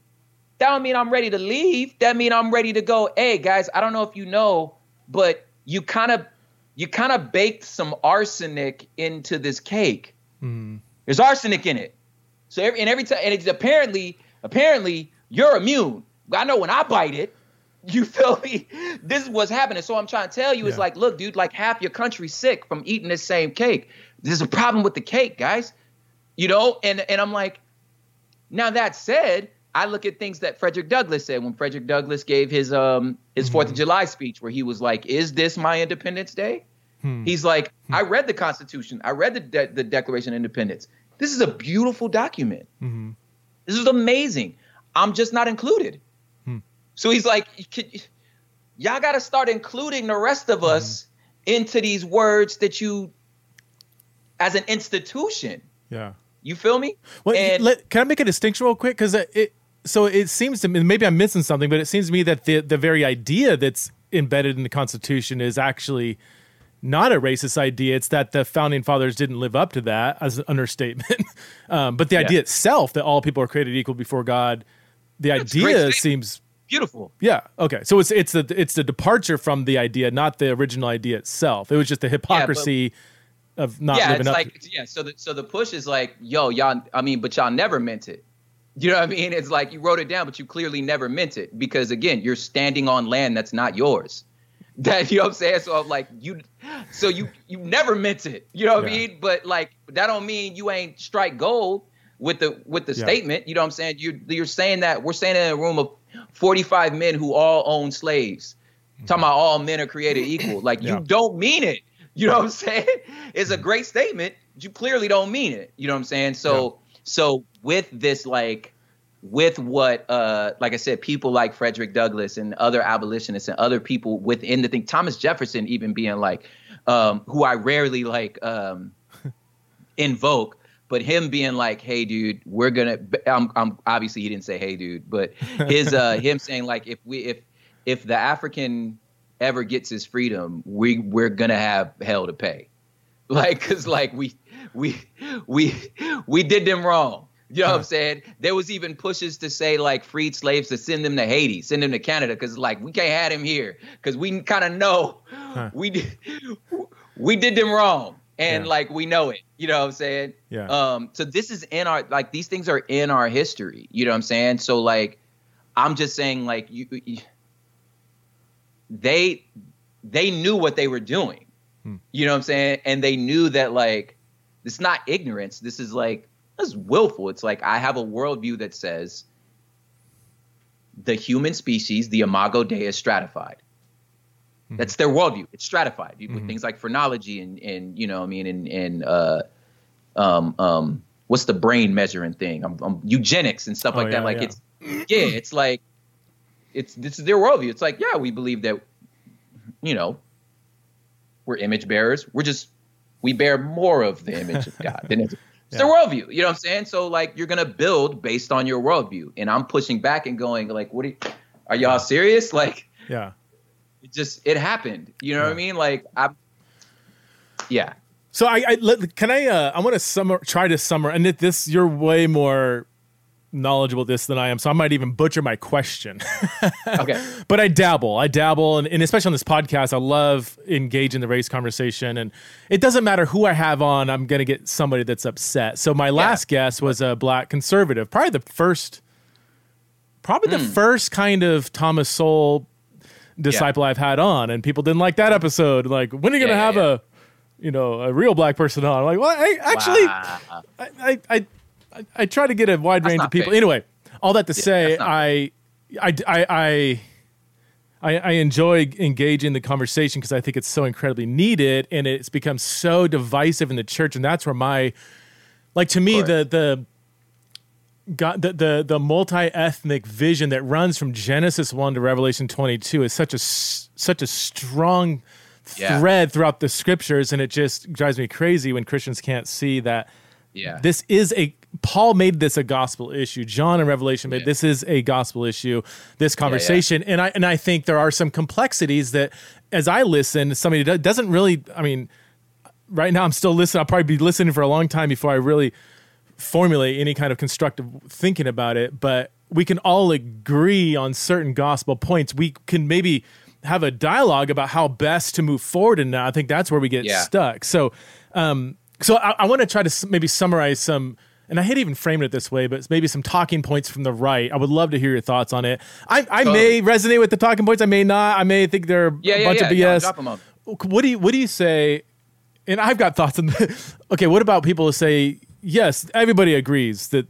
that don't mean I'm ready to leave. That mean I'm ready to go, hey guys, I don't know if you know, but you kind of you kind of baked some arsenic into this cake. Mm. There's arsenic in it. So every, and every time and it's apparently apparently you're immune. I know when I bite it, you feel me? This is what's happening. So I'm trying to tell you, yeah. it's like, look, dude, like half your country's sick from eating this same cake. There's a problem with the cake, guys. You know, and and I'm like, now that said, I look at things that Frederick Douglass said when Frederick Douglass gave his um his 4th mm-hmm. of July speech where he was like, "Is this my Independence Day?" Hmm. He's like, hmm. "I read the Constitution. I read the de- the Declaration of Independence. This is a beautiful document. Mm-hmm. This is amazing. I'm just not included." Hmm. So he's like, "Y'all got to start including the rest of us mm-hmm. into these words that you, as an institution." Yeah. You feel me? Well, and, let, can I make a distinction real quick? Because it, so it seems to me maybe I'm missing something, but it seems to me that the the very idea that's embedded in the Constitution is actually not a racist idea. It's that the founding fathers didn't live up to that as an understatement. um, but the yeah. idea itself that all people are created equal before God, the idea seems beautiful. Yeah. Okay. So it's it's the it's the departure from the idea, not the original idea itself. It was just the hypocrisy. Yeah, of not yeah, living it's like yeah. So the so the push is like, yo, y'all. I mean, but y'all never meant it. You know what I mean? It's like you wrote it down, but you clearly never meant it because again, you're standing on land that's not yours. That you know what I'm saying? So I'm like you, so you you never meant it. You know what yeah. I mean? But like that don't mean you ain't strike gold with the with the yeah. statement. You know what I'm saying? You you're saying that we're saying in a room of 45 men who all own slaves. Mm-hmm. Talking about all men are created equal. Like yeah. you don't mean it. You know what I'm saying? It's a great statement. you clearly don't mean it. You know what I'm saying? So so with this like with what uh like I said, people like Frederick Douglass and other abolitionists and other people within the thing, Thomas Jefferson even being like, um, who I rarely like um invoke, but him being like, "Hey, dude, we're gonna." I'm, I'm obviously he didn't say, "Hey, dude," but his uh him saying like, if we if if the African ever gets his freedom, we we're gonna have hell to pay, like because like we we we we did them wrong. You know what I'm saying? There was even pushes to say like freed slaves to send them to Haiti, send them to Canada, because like we can't have them here, because we kind of know huh. we did we did them wrong, and yeah. like we know it. You know what I'm saying? Yeah. Um. So this is in our like these things are in our history. You know what I'm saying? So like, I'm just saying like you, you they they knew what they were doing. Hmm. You know what I'm saying? And they knew that like it's not ignorance. This is like it's willful. It's like I have a worldview that says the human species, the imago Dei, is stratified. Mm-hmm. That's their worldview. It's stratified mm-hmm. with things like phrenology and and you know I mean and and uh, um um what's the brain measuring thing? Um, um eugenics and stuff oh, like yeah, that. Like yeah. it's yeah, it's like it's this is their worldview. It's like yeah, we believe that you know we're image bearers. We're just we bear more of the image of God than it's, yeah. their worldview. You know what I'm saying? So like you're gonna build based on your worldview, and I'm pushing back and going like, what are, you, are y'all serious? Like, yeah, it just it happened. You know yeah. what I mean? Like I, yeah. So I, I can I uh, I want to summer try to summer and this you're way more knowledgeable this than I am, so I might even butcher my question. okay. But I dabble. I dabble, and, and, especially on this podcast, I love engaging the race conversation. And it doesn't matter who I have on, I'm going to get somebody that's upset. So my last yeah. guest was a black conservative, probably the first, probably mm. the hmm. first kind of Thomas Sowell disciple yeah. I've had on, and people didn't like that episode. Like, when are you going to yeah, have a you know, a real black person on. I'm like, well, I actually, wow. I, I, I, I, I try to get a wide That's range of people. Fair. Anyway, all that to yeah, say, I, I, I, I, I, I enjoy engaging the conversation because I think it's so incredibly needed, and it's become so divisive in the church, and that's where my, like to me, the the God, the the, the multi ethnic vision that runs from Genesis one to Revelation twenty two is such a such a strong Yeah. thread throughout the scriptures, and it just drives me crazy when Christians can't see that Yeah. this is a Paul made this a gospel issue. John in Revelation made Yeah. this is a gospel issue. This conversation, and I and I think there are some complexities that, as I listen, somebody doesn't really. I mean, right now I'm still listening. I'll probably be listening for a long time before I really formulate any kind of constructive thinking about it. But we can all agree on certain gospel points. We can maybe have a dialogue about how best to move forward, and I think that's where we get Yeah. stuck. So, um, so I, I want to try to maybe summarize some. And I hate even framing it this way, but maybe some talking points from the right. I would love to hear your thoughts on it. I, I may resonate with the talking points. I may not. I may think they're Yeah, a yeah, bunch yeah. of BS. drop 'em on. What do you What do you say? And I've got thoughts on. The, okay, what about people who say yes? Everybody agrees that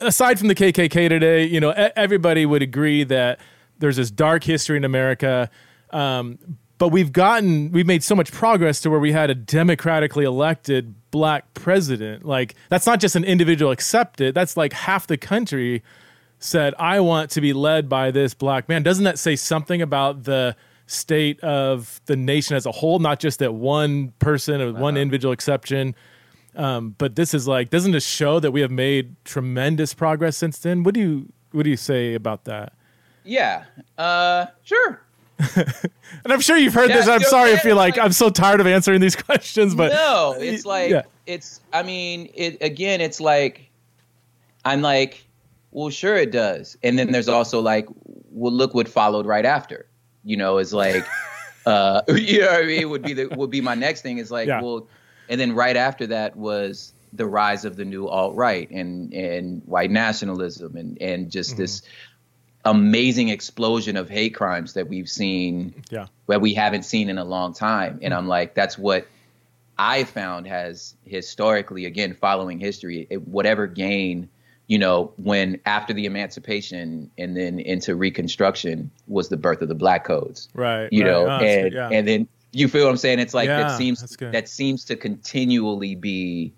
aside from the KKK today, you know, everybody would agree that there's this dark history in America. Um, but we've gotten, we've made so much progress to where we had a democratically elected black president. Like, that's not just an individual accepted, that's like half the country said, I want to be led by this black man. Doesn't that say something about the state of the nation as a whole, not just that one person or one individual exception? Um, but this is like, doesn't this show that we have made tremendous progress since then? What do you what do you say about that? Yeah. Uh, sure. And I'm sure you've heard Yeah, this. I'm sorry if you're like, saying? I'm so tired of answering these questions, but no, it's like yeah. it's. I mean, it again. It's like I'm like, well, sure it does, and then there's also like, well, look what followed right after. You know, is like, uh, you know, what I mean, would be the would be my next thing. Is like, Yeah. well, and then right after that was the rise of the new alt right and and white nationalism and and just Mm-hmm. this amazing explosion of hate crimes that we've seen yeah, that we haven't seen in a long time. And I'm like, that's what I found has historically, again, following history, it, whatever gain, you know, when after the emancipation and then into Reconstruction was the birth of the Black codes, right. you right. know, Oh, and good, yeah. and then you feel what I'm saying? It's like Yeah, that seems that seems to continually be,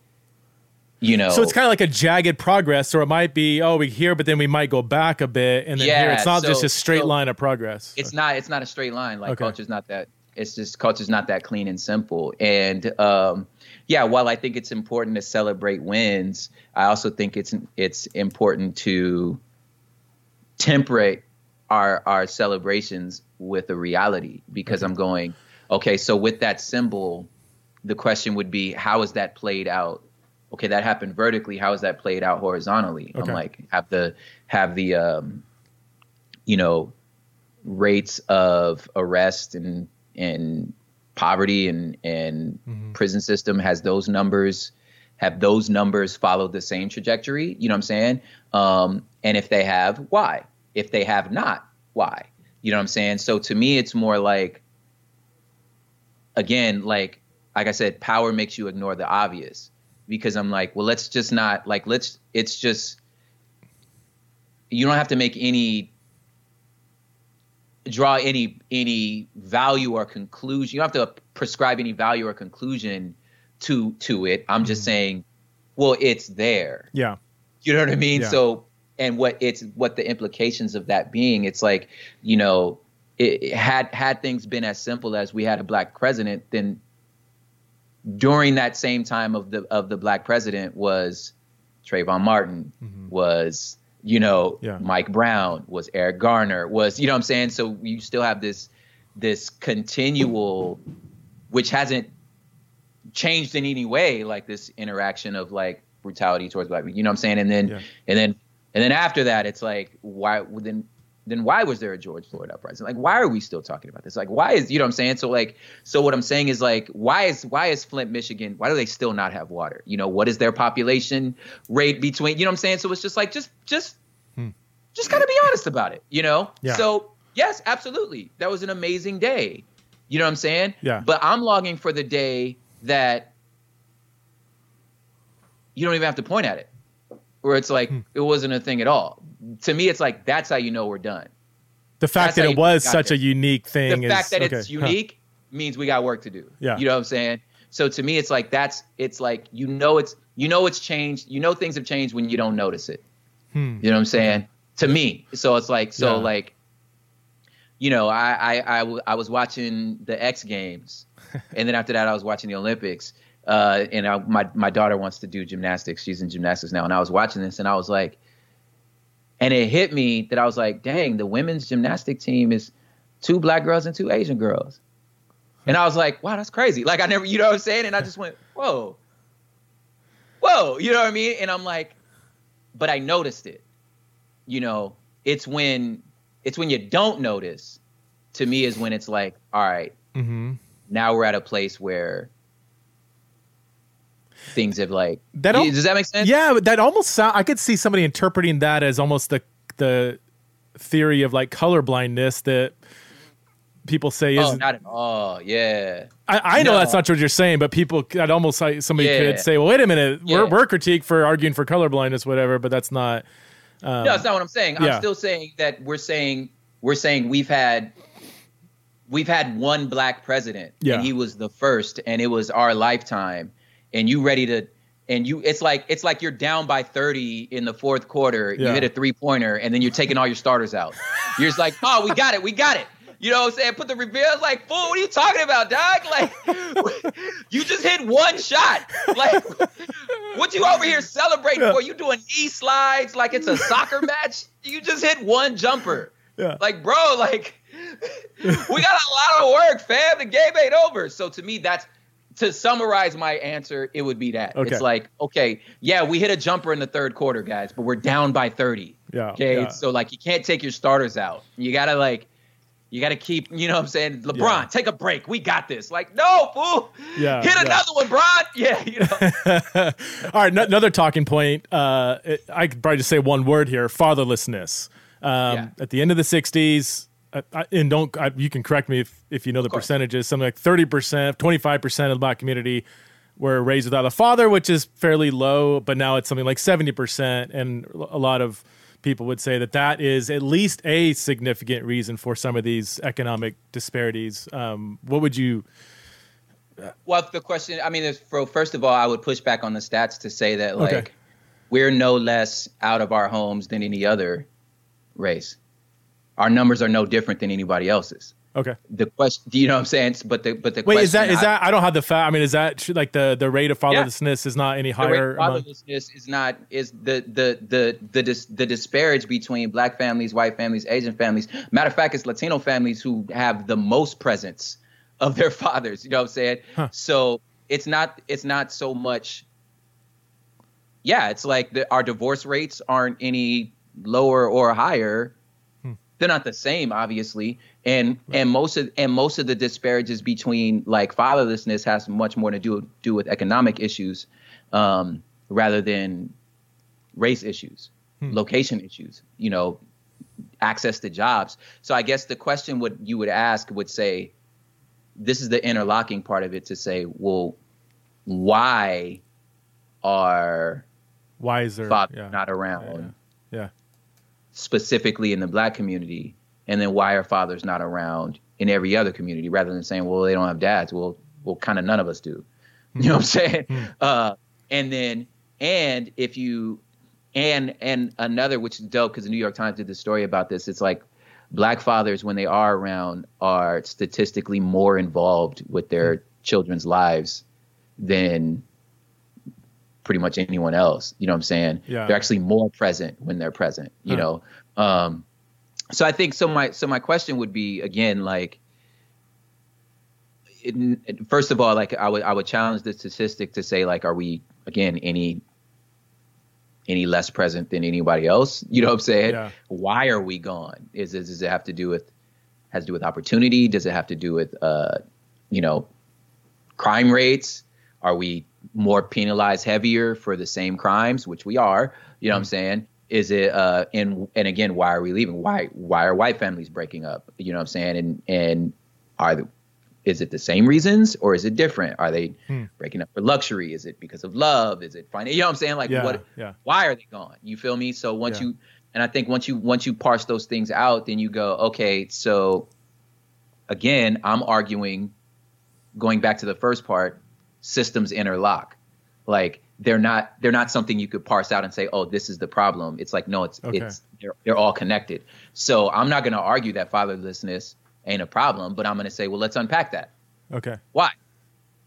you know, so it's kind of like a jagged progress, or it might be, oh, we here, but then we might go back a bit, and then here. Yeah, it's not just a straight so line of progress. it's not it's not a straight line. Like Okay. culture's not that it's just culture's not that clean and simple. And um yeah while i think it's important to celebrate wins i also think it's it's important to temperate our our celebrations with a reality because i'm going okay so with that symbol the question would be how is that played out okay that happened vertically how is that played out horizontally? Okay. i'm like have the have the um you know rates of arrest and and poverty and and prison system has those numbers have those numbers followed the same trajectory? You know what i'm saying? Um and if they have why? If they have not why? You know what i'm saying? So to me it's more like again like like i said power makes you ignore the obvious because i'm like well let's just not like let's it's just you don't have to make any draw any any value or conclusion. You don't have to prescribe any value or conclusion to to it. I'm just mm-hmm. saying, well, it's there. yeah, You know what I mean? Yeah. So, and what it's what the implications of that being, it's like, you know, it, it had had things been as simple as we had a black president, then during that same time of the of the black president was Trayvon Martin, was you know Mm-hmm. Yeah. Mike Brown, was Eric Garner, was you know what I'm saying. So you still have this this continual, which hasn't changed in any way, like this interaction of like brutality towards black people. You know what I'm saying? And then Yeah. and then and then after that, it's like why then then why was there a George Floyd uprising? Like why are we still talking about this? Like why is you know what I'm saying? So like so what I'm saying is like why is why is Flint, Michigan, why do they still not have water? You know, what is their population rate between you know what I'm saying? So it's just like just just hmm. just gotta be honest about it, you know? Yeah. So yes, absolutely. That was an amazing day. You know what I'm saying? Yeah. But I'm longing for the day that you don't even have to point at it. Where it's like Hmm. it wasn't a thing at all. To me, it's like that's how you know we're done. the fact That's that it was such there. a unique thing. The is, fact that okay, it's huh. unique means we got work to do. Yeah. You know what I'm saying? So to me, it's like that's it's like you know it's you know it's changed. You know things have changed when you don't notice it. Hmm. You know what I'm saying? To me, so it's like so Yeah. like you know, I, I, I, w- I was watching the X Games, and then after that, I was watching the Olympics. Uh, and I, my my daughter wants to do gymnastics. She's in gymnastics now, and I was watching this, and I was like, and it hit me that I was like, dang, the women's gymnastic team is two black girls and two Asian girls, and I was like, wow, that's crazy. Like I never, you know what I'm saying? And I just went, whoa, whoa, you know what I mean? And I'm like, but I noticed it. You know, it's when it's when you don't notice. To me, is when it's like, all right, Mm-hmm. now we're at a place where things have like. That al- does that make sense? Yeah, but that almost sound. I could see somebody interpreting that as almost the the theory of like color blindness that people say oh, is. Oh, not at all. Yeah. I, I know no. that's not what you're saying, but people, I'd almost like somebody Yeah. could say, "Well, wait a minute, we're we're critiqued for arguing for color blindness, whatever." But that's not. Um, no, that's not what I'm saying. yeah. I'm still saying that we're saying we're saying we've had we've had one black president, Yeah. and he was the first, and it was our lifetime. And you ready to? And you, it's like it's like you're down by 30 in the fourth quarter. You hit a three pointer, and then you're taking all your starters out. You're just like, oh, we got it, we got it. You know what I'm saying? Put the reveal. Like, fool, what are you talking about, dog? Like, you just hit one shot. Like, what you over here celebrating Yeah. for? You doing knee slides like it's a soccer match? You just hit one jumper. Yeah. Like, bro, like, we got a lot of work, fam. The game ain't over. So to me, that's to summarize my answer, it would be that. Okay. It's like, okay, yeah, we hit a jumper in the third quarter, guys, but we're down by 30. Yeah, Okay. yeah. So like you can't take your starters out. You gotta like you gotta keep, you know what I'm saying? LeBron, Yeah. take a break. We got this. Like, no, fool. Yeah, Hit another one, Bron. Yeah, you know. All right, n- another talking point. Uh, I could probably just say one word here: fatherlessness. Um. At the end of the '60s, I, and don't I, you can correct me if, if you know the percentages. Something like thirty percent, twenty five percent of the black community were raised without a father, which is fairly low. But now it's something like seventy percent, and a lot of people would say that that is at least a significant reason for some of these economic disparities. Um, what would you? Well, the question, I mean, for, first of all, I would push back on the stats to say that like Okay. we're no less out of our homes than any other race. Our numbers are no different than anybody else's. Okay. The question, do you know what I'm saying? But the but the Wait, question, is that is I- that? I don't have the fact. I mean, is that like the the rate of fatherlessness is not any higher? of among- fatherlessness is not is the the the the dis, the disparage between black families, white families, Asian families. Matter of fact, it's Latino families who have the most presence of their fathers. You know what I'm saying? Huh. So it's not it's not so much. Yeah, it's like the, our divorce rates aren't any lower or higher. They're not the same, obviously, and and most of and most of the disparages between like fatherlessness has much more to do do with economic issues, um, rather than race issues, Hmm. location issues. You know, access to jobs. So I guess the question would you would ask would say, this is the interlocking part of it to say, well, why are wiser. fathers yeah. not around? Yeah. yeah. Specifically in the black community and then why are fathers not around in every other community rather than saying well they don't have dads. Well well kind of none of us do. You know what i'm hmm. saying? Hmm. Uh and then and if you and and another which is dope because the new york times did this story about this it's like black fathers when they are around are statistically more involved with their hmm. children's lives than pretty much anyone else you know what i'm saying? Yeah. they're actually more present when they're present you Huh. know? Um so i think so my so my question would be again like it, it- first of all like i would i would challenge the statistic to say like are we again any any less present than anybody else? You know what i'm saying? Yeah. why are we gone? Is it does it have to do with has to do with opportunity? Does it have to do with uh you know crime rates? Are we more penalized heavier for the same crimes which we are you know what i'm saying? Is it uh and and again why are we leaving? Why why are white families breaking up? You know what i'm saying? And and are the is it the same reasons or is it different? Are they Hmm. breaking up for luxury? Is it because of love? Is it finance you know what i'm saying? Like Yeah, what yeah. why are they gone? You feel me? So once Yeah. you and i think once you once you parse those things out then you go okay so again i'm arguing going back to the first part systems interlock like they're not they're not something you could parse out and say, oh, this is the problem. It's like no, it's Okay. it's they're, they're all connected. So I'm not going to argue that fatherlessness ain't a problem, but I'm going to say, well, let's unpack that. Okay. Why?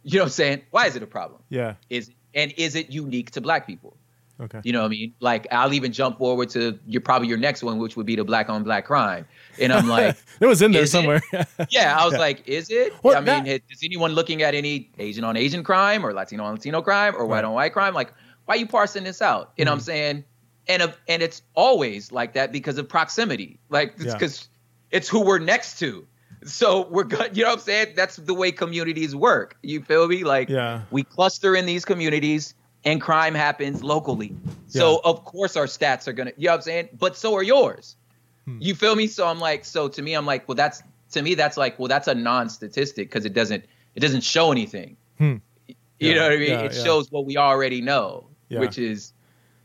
You know what I'm saying? Why is it a problem? Yeah. Is and is it unique to black people? Okay. You know what I mean? Like I'll even jump forward to your probably your next one, which would be the black on black crime. And I'm like, it was in there somewhere. yeah, I was Yeah. like, is it? I mean, that- is anyone looking at any Asian on Asian crime or Latino on Latino crime or white on white crime? Like, why are you parsing this out? You know what I'm Mhm. saying? And of, and it's always like that because of proximity. Like, Yeah. because it's who we're next to. So we're good. You know what I'm saying? That's the way communities work. You feel me? Like, yeah. we cluster in these communities and crime happens locally. So Yeah. of course our stats are gonna you know what I'm saying? But so are yours. Hmm. You feel me? So I'm like, so to me, I'm like, well that's to me that's like, well, that's a non-statistic because it doesn't it doesn't show anything. Hmm. You Yeah, know what I mean? yeah, it shows what we already know, which is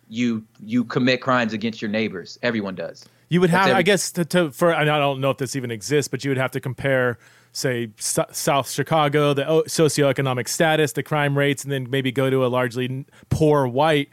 you you commit crimes against your neighbors. Everyone does. You would have, I guess, to, to for and I don't know if this even exists, but you would have to compare, say, S- South Chicago, the o- socioeconomic status, the crime rates, and then maybe go to a largely n- poor white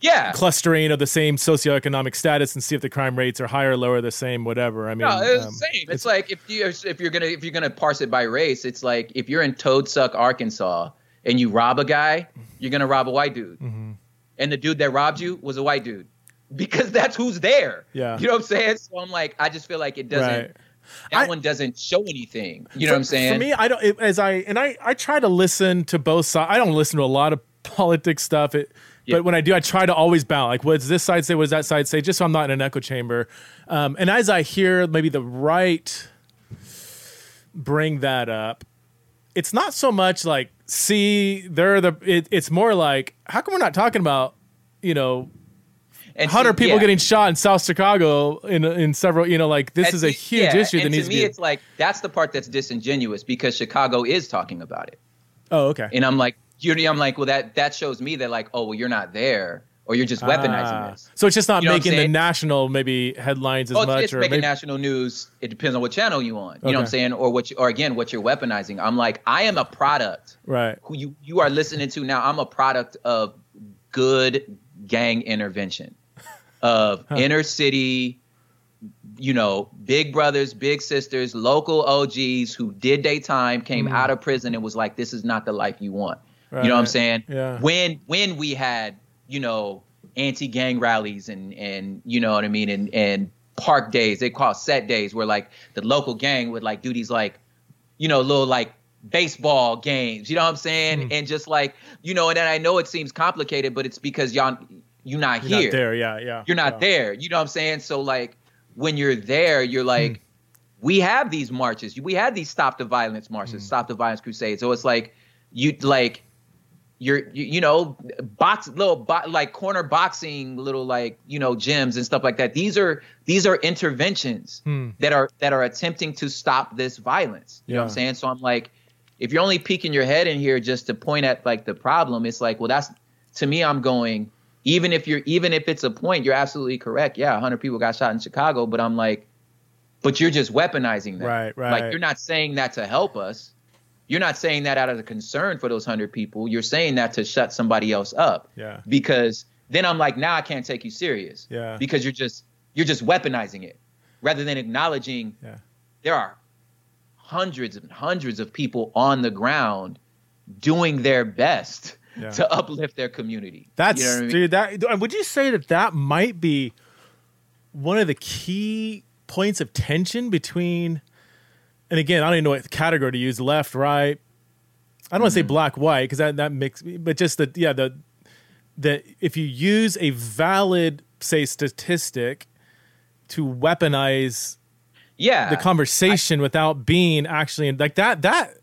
Yeah. clustering of the same socioeconomic status and see if the crime rates are higher, lower, the same, whatever. I mean, No, it's um, the same. It's, like if you if you're gonna if you're gonna parse it by race, it's like if you're in Toadsuck, Arkansas, and you rob a guy, you're gonna rob a white dude, Mm-hmm. and the dude that robbed you was a white dude, because that's who's there. Yeah. you know what I'm saying. So I'm like, I just feel like it doesn't. Right. That I- one doesn't show anything. You know for, what I'm saying? For me, I don't. It, as I and I, I try to listen to both sides. I don't listen to a lot of politics stuff. It, Yeah. but when I do, I try to always balance. Like, what does this side say? What does that side say? Just so I'm not in an echo chamber. Um, and as I hear maybe the right bring that up, it's not so much like, see, they're the. It, it's more like, how come we're not talking about, you know, and hundred people yeah. getting shot in South Chicago in in several. You know, like this And is a huge yeah, issue that needs to be. to me, be. it's like that's the part that's disingenuous because Chicago is talking about it. oh, okay. And I'm like, you I'm like, well, that that shows me that like, oh, well, you're not there, or you're just weaponizing Ah. this. So it's just not You know making the national maybe headlines as Oh, it's, much, it's or making maybe, national news. It depends on what channel you on. You know what I'm saying, or what, you, or again, what you're weaponizing. I'm like, I am a product. right? Who you you are listening to now? I'm a product of good gang intervention, of inner city. You know, big brothers, big sisters, local OGs who did their time, came out of prison, and was like, "This is not the life you want." You know what I'm Mm. Saying? Yeah. When when we had you know anti-gang rallies and and you know what I mean and and park days they call set days where like the local gang would like do these like you know little like baseball games you know what I'm saying Mm. and just like you know and then I know it seems complicated but it's because y'all you're not You're here not there. Yeah, yeah. you're not yeah. there. You know what I'm saying? So like when you're there, you're like, we have these marches. We had these stop the violence marches, stop the violence crusades. So it's like you like you're you, you know box little bo- like corner boxing little like you know gyms and stuff like that. These are these are interventions Hmm. that are that are attempting to stop this violence. You know what I'm saying? So I'm like, if you're only peeking your head in here just to point at like the problem, it's like, well, that's to me. I'm going even if you're even if it's a point, you're absolutely correct. Yeah, 100 people got shot in Chicago, but I'm like, but you're just weaponizing that. Right, right. Like you're not saying that to help us. You're not saying that out of the concern for those hundred people. You're saying that to shut somebody else up. Yeah. Because then I'm like, now I can't take you serious. Yeah. Because you're just you're just weaponizing it rather than acknowledging Yeah. there are hundreds and hundreds of people on the ground doing their best Yeah. to uplift their community. That's You know I mean? dude. That would you say that that might be one of the key points of tension between, and again, I don't even know what category to use: left, right. I don't want to say Mm-hmm. black, white because that that makes, but just the yeah the that if you use a valid say statistic to weaponize Yeah. the conversation without being actually like that that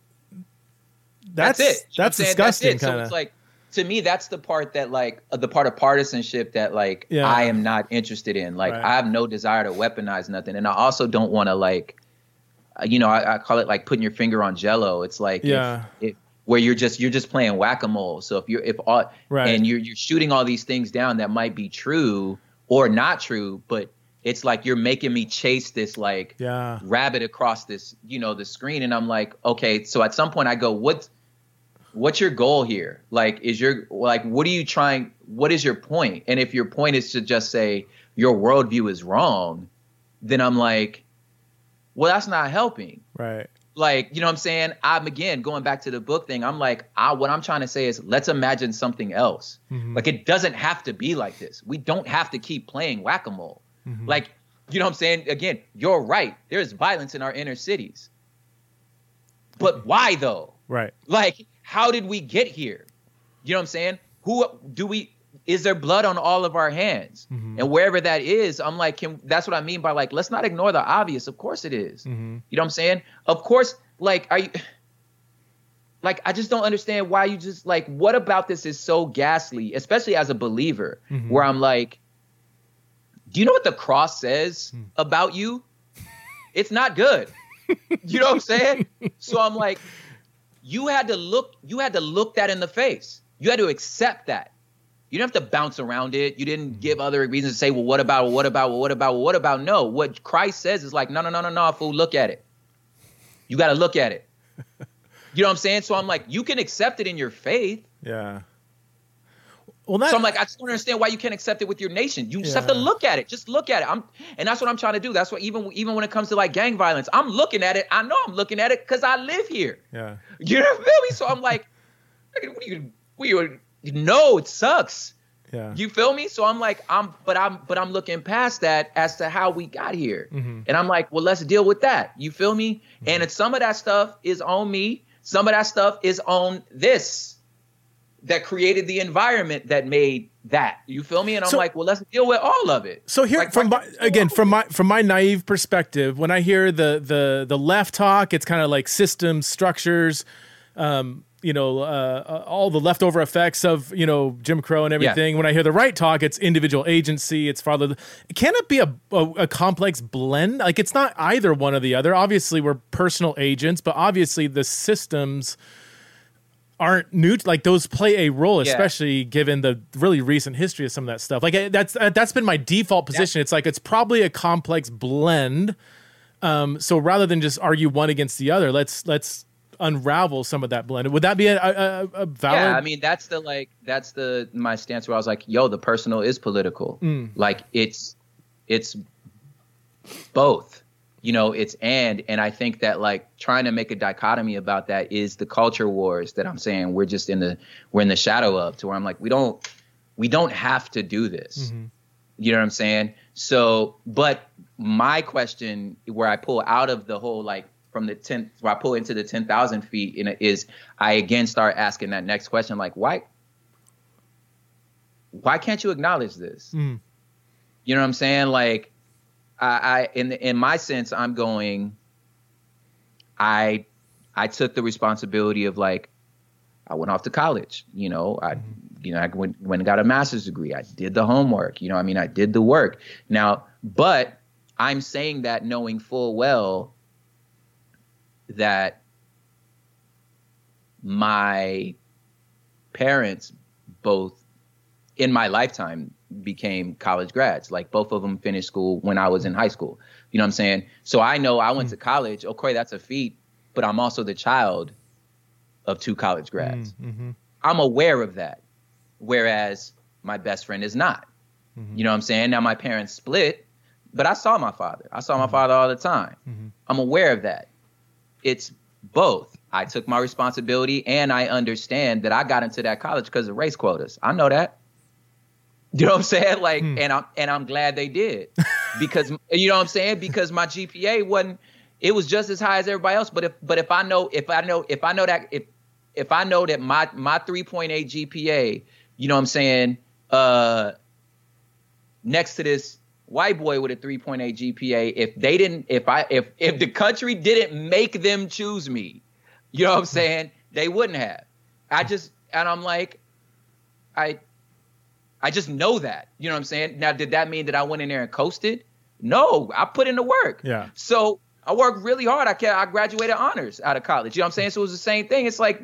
that's that's, it. You know what I'm that's disgusting That's it. So it's like to me, that's the part that like uh, the part of partisanship that like Yeah. I am not interested in. Like Right. I have no desire to weaponize nothing, and I also don't want to like, uh, you know, I, I call it like putting your finger on Jello. It's like if- Yeah. if, where you're just you're just playing whack a mole. So if you're if all Right. and you're you're shooting all these things down that might be true or not true, but it's like you're making me chase this like yeah rabbit across this, you know, the screen. And I'm like, okay, so at some point I go, what what's your goal here? Like, is your like, what are you trying? What is your point? And if your point is to just say your worldview is wrong, then I'm like, well, that's not helping. Right. Like, you know what I'm saying? I'm again going back to the book thing. I'm like, I, what I'm trying to say is let's imagine something else. Mm-hmm. Like, it doesn't have to be like this. We don't have to keep playing whack a mole. Mm-hmm. Like, you know what I'm saying? Again, you're right. There's violence in our inner cities. But why though? Right. Like, how did we get here? You know what I'm saying? Who do we is there blood on all of our hands? Mm-hmm. And wherever that is, I'm like, can, that's what I mean by like, let's not ignore the obvious. Of course it is. Mm-hmm. You know what I'm saying? Of course, like, are you like I just don't understand why you just like what about this is so ghastly, especially as a believer, Mhm. where I'm like, do you know what the cross says Hmm. about you? It's not good. you know what I'm saying? So I'm like, you had to look, you had to look that in the face. You had to accept that. You didn't have to bounce around it. You didn't give mm-hmm. other reasons to say, well, what about, what about, what about, what about? No, what Christ says is like, no, no, no, no, no, fool, look at it. You got to look at it. You know what I'm saying? So I'm like, you can accept it in your faith. Yeah. Well, that, So I'm like, I just don't understand why you can't accept it with your nation. You just have to look at it. Just look at it. I'm, and that's what I'm trying to do. That's what even even when it comes to like gang violence, I'm looking at it. I know I'm looking at it because I live here. yeah. You know what I mean? So I'm like, what you, what you know? It sucks. Yeah. You feel me? So I'm like, I'm, but I'm, but I'm looking past that as to how we got here, Mhm. and I'm like, well, let's deal with that. You feel me? Mm-hmm. And it's, some of that stuff is on me. Some of that stuff is on this that created the environment that made that. You feel me? And I'm So- like, well, let's deal with all of it. So here, Like, from my, again, from my from my naive perspective, when I hear the the the left talk, it's kind of like systems, structures, um, you know, uh, all the leftover effects of you know Jim Crow and everything. When I hear the right talk, it's individual agency. It's father. Can it be a, a a complex blend? Like it's not either one or the other. Obviously, we're personal agents, but obviously the systems aren't new like those play a role Yeah. especially given the really recent history of some of that stuff like that's uh, that's been my default position it's like it's probably a complex blend um so rather than just argue one against the other let's let's unravel some of that blend would that be a, a, a valid Yeah, I mean that's the like that's the my stance where I was like, yo, the personal is political. Mm. Like it's it's both. You know, it's and and I think that like trying to make a dichotomy about that is the culture wars that I'm saying we're just in the we're in the shadow of to where I'm like we don't we don't have to do this. Mm-hmm. You know what I'm saying? So, but my question where I pull out of the whole like from the 10 where I pull into the 10,000 feet in it is I again start asking that next question like why why can't you acknowledge this? Mm. You know what I'm saying? Like I, I in in my sense I'm going I I took the responsibility of like I went off to college, you know, I mm-hmm. you know, I went, went and got a master's degree. I did the homework, you know, I mean, I did the work. Now, but I'm saying that knowing full well that my parents both in my lifetime became college grads. Like both of them finished school when I was in high school. You know what I'm saying? So I know I went to college. Okay, that's a feat, but I'm also the child of two college grads. Mm-hmm. I'm aware of that. Whereas my best friend is not. You know what I'm saying? Now my parents split, but I saw my father. I saw my father all the time. Mhm. I'm aware of that. It's both. I took my responsibility and I understand that I got into that college because of race quotas. I know that. You know what I'm saying? Like, Hmm. and I'm and I'm glad they did because you know what I'm saying because my GPA wasn't. It was just as high as everybody else. But if but if I know if I know if I know that if if I know that my my 3.8 GPA, you know what I'm saying, uh, next to this white boy with a 3.8 GPA, if they didn't, if I if if the country didn't make them choose me, you know what I'm saying, they wouldn't have. I just and I'm like, I I just know that. You know what I'm saying? Now, did that mean that I went in there and coasted? No, I put in the work. Yeah. So I worked really hard. I I graduated honors out of college. You know what I'm saying? So it was the same thing. It's like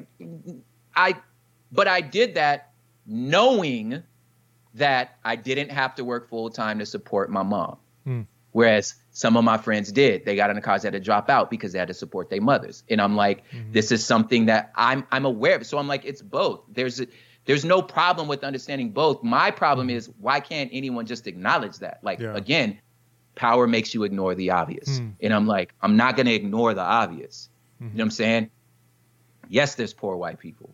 I, but I did that knowing that I didn't have to work full time to support my mom. Hmm. Whereas Some of my friends did. They got in the cars, had to drop out because they had to support their mothers. And I'm like, mm-hmm. this is something that I'm I'm aware of. So I'm like, it's both. There's a, there's no problem with understanding both. My problem mm-hmm. is why can't anyone just acknowledge that? Like yeah. again, power makes you ignore the obvious. Mm. And I'm like, I'm not gonna ignore the obvious. Mm-hmm. You know what I'm saying? Yes, there's poor white people.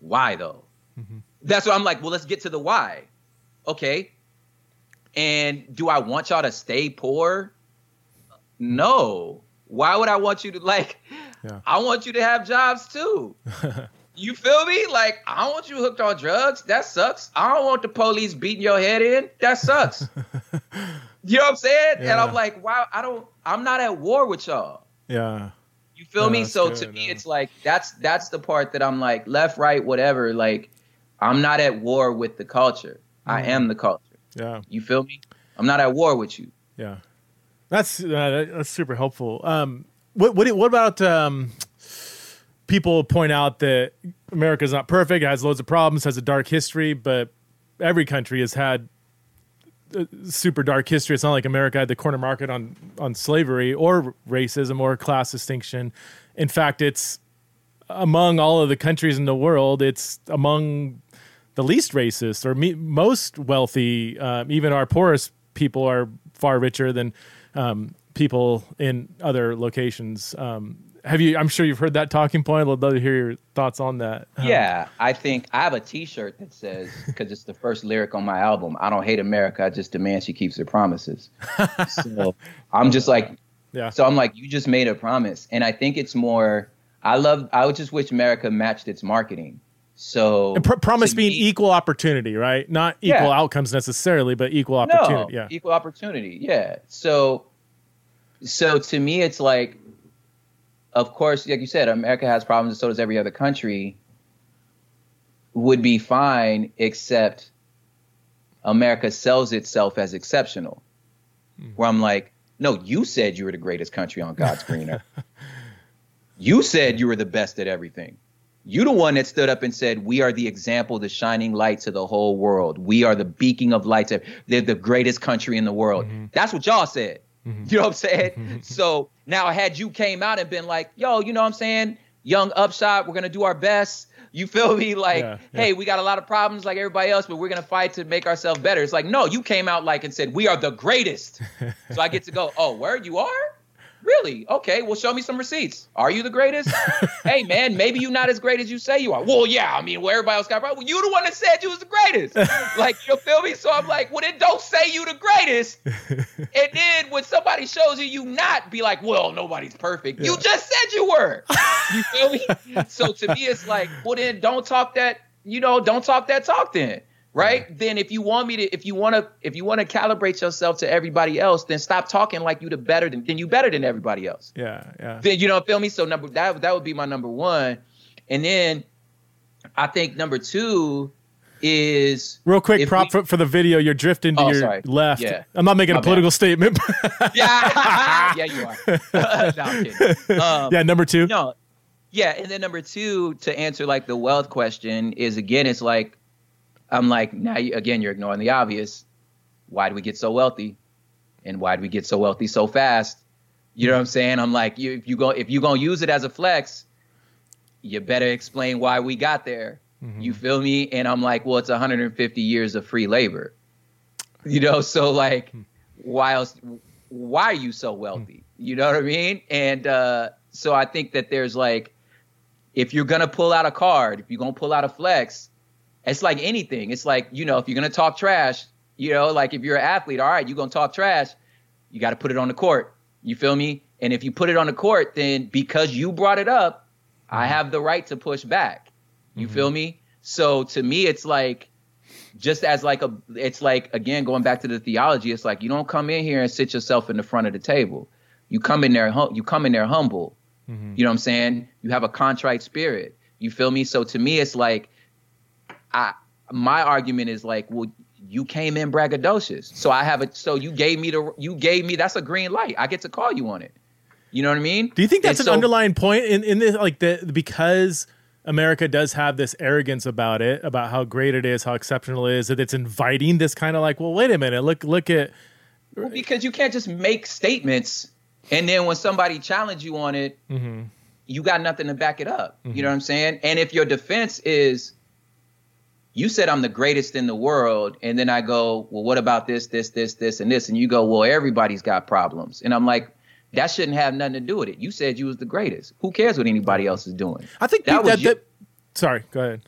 Why though? Mm-hmm. That's what I'm like. Well, let's get to the why. Okay. And do I want y'all to stay poor? No. Why would I want you to like? Yeah. I want you to have jobs too. you feel me? Like I don't want you hooked on drugs. That sucks. I don't want the police beating your head in. That sucks. you know what I'm saying? Yeah. And I'm like, wow. I don't. I'm not at war with y'all. Yeah. You feel me? So good, to me, it's like that's that's the part that I'm like left, right, whatever. Like I'm not at war with the culture. Mm. I am the culture. Yeah. You feel me? I'm not at war with you. Yeah. That's uh, that's super helpful. Um, what what what about um, people point out that America's not perfect, has loads of problems, has a dark history, but every country has had super dark history. It's not like America had the corner market on on slavery or racism or class distinction. In fact, it's among all of the countries in the world, it's among the least racist or me, most wealthy. Um, even our poorest people are far richer than um, people in other locations. Um, have you? I'm sure you've heard that talking point. I'd love to hear your thoughts on that. Um, yeah, I think I have a T-shirt that says because it's the first lyric on my album. I don't hate America. I just demand she keeps her promises. so I'm just like, yeah. So I'm like, you just made a promise, and I think it's more. I love. I would just wish America matched its marketing. So pr- promise being me, equal opportunity, right? Not equal yeah. outcomes necessarily, but equal opportunity. No, yeah, equal opportunity. Yeah. So, so to me, it's like, of course, like you said, America has problems, and so does every other country. Would be fine, except America sells itself as exceptional. Hmm. Where I'm like, no, you said you were the greatest country on God's green earth. you said you were the best at everything. You the one that stood up and said, "We are the example, the shining light to the whole world. We are the beacon of light. To, they're the greatest country in the world." Mm-hmm. That's what y'all said. Mm-hmm. You know what I'm saying? Mm-hmm. so now, had you came out and been like, "Yo, you know what I'm saying? Young upshot, we're gonna do our best." You feel me? Like, yeah, yeah. hey, we got a lot of problems like everybody else, but we're gonna fight to make ourselves better. It's like, no, you came out like and said, "We are the greatest." so I get to go, "Oh, where you are?" Really? Okay. Well, show me some receipts. Are you the greatest? hey, man, maybe you're not as great as you say you are. Well, yeah. I mean, where everybody else got right. Well, you the one that said you was the greatest. like, you feel me? So I'm like, well, then don't say you the greatest. and then when somebody shows you you not, be like, well, nobody's perfect. Yeah. You just said you were. You feel me? so to me, it's like, well, then don't talk that. You know, don't talk that talk then right? Yeah. then if you want me to if you want to if you want to calibrate yourself to everybody else then stop talking like you the better than then you better than everybody else. Yeah yeah. Then you don't feel me? So number that that would be my number one. And then i think number two is real quick prop we, for, for, the video. You're drifting to oh, your sorry. left. Yeah. I'm not making my a political bad. statement. Yeah. Yeah you are. No, um, yeah number two? no. Yeah and then number two to answer like the wealth question is again it's like I'm like, now you, again, you're ignoring the obvious. Why do we get so wealthy? And why do we get so wealthy so fast? You know what I'm saying? I'm like, you, if you go, if you gonna use it as a flex, you better explain why we got there. Mm-hmm. You feel me? And I'm like, well, it's 150 years of free labor. You know, so like, hmm. why else? Why are you so wealthy? Hmm. You know what I mean? And uh, so I think that there's like, if you're gonna pull out a card, if you're gonna pull out a flex, it's like anything. It's like, you know, if you're going to talk trash, you know, like if you're an athlete, all right, you're going to talk trash, you got to put it on the court. You feel me? And if you put it on the court, then because you brought it up, I mm-hmm. have the right to push back. You mm-hmm. feel me? So to me, it's like, just as like a, it's like, again, going back to the theology, it's like you don't come in here and sit yourself in the front of the table. You come in there, you come in there humble. Mm-hmm. You know what I'm saying? You have a contrite spirit. You feel me? So to me, it's like, I my argument is like, well, you came in braggadocious. So I have a so you gave me the you gave me that's a green light. I get to call you on it. You know what I mean? Do you think that's and an so, underlying point in in this like the because America does have this arrogance about it, about how great it is, how exceptional it is, that it's inviting this kind of like, well, wait a minute, look look at Well, because you can't just make statements and then when somebody challenge you on it, Mm-hmm. you got nothing to back it up. You know what I'm saying? And if your defense is, you said I'm the greatest in the world, and then I go, well, what about this, this, this, this, and this, and you go, well, everybody's got problems, and I'm like, that shouldn't have nothing to do with it. You said you was the greatest. Who cares what anybody else is doing? I think That that, was that, your- that- sorry, go ahead.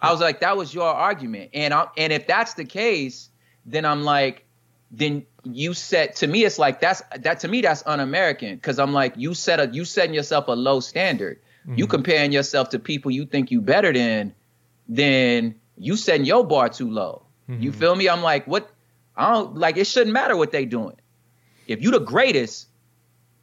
I was like, that was your argument, and I, and if that's the case, then I'm like, then you set to me, it's like that's that to me that's un-American because I'm like, you set a you setting yourself a low standard. You mm-hmm. comparing yourself to people you think you better than, then you setting your bar too low. You mm-hmm. feel me? I'm like, what? I don't like. It shouldn't matter what they doing. If you the greatest,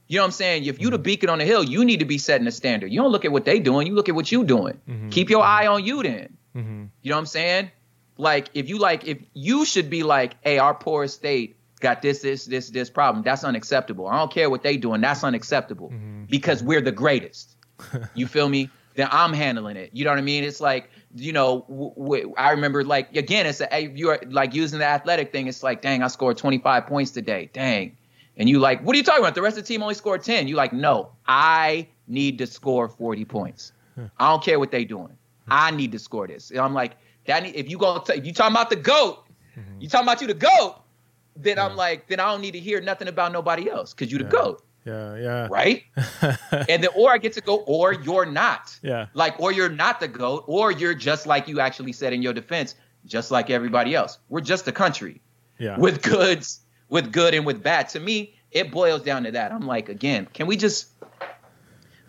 you know what I'm saying? If you the mm-hmm. beacon on the hill, you need to be setting the standard. You don't look at what they doing. You look at what you doing. Mm-hmm. Keep your eye on you then. Mm-hmm. You know what I'm saying? Like if you like if you should be like, hey, our poor state got this, this, this, this problem. That's unacceptable. I don't care what they doing. That's unacceptable because we're the greatest. you feel me? Then I'm handling it. You know what I mean? It's like you know, w- w- I remember like again, it's a, you're like using the athletic thing. It's like, dang, I scored 25 points today. Dang. And you like, what are you talking about? The rest of the team only scored 10. You like, no, I need to score 40 points. I don't care what they doing. I need to score this. And I'm like, that need, if you go if you talking about the goat, mm-hmm. you talking about you the goat, then I'm like, then I don't need to hear nothing about nobody else because you the Yeah. goat, Yeah, yeah. right? and then or I get to go, or you're not. Yeah. Like, or you're not the goat, or you're just like you actually said in your defense, just like everybody else. We're just a country Yeah. with goods, with good and with bad. To me, it boils down to that. I'm like, again, can we just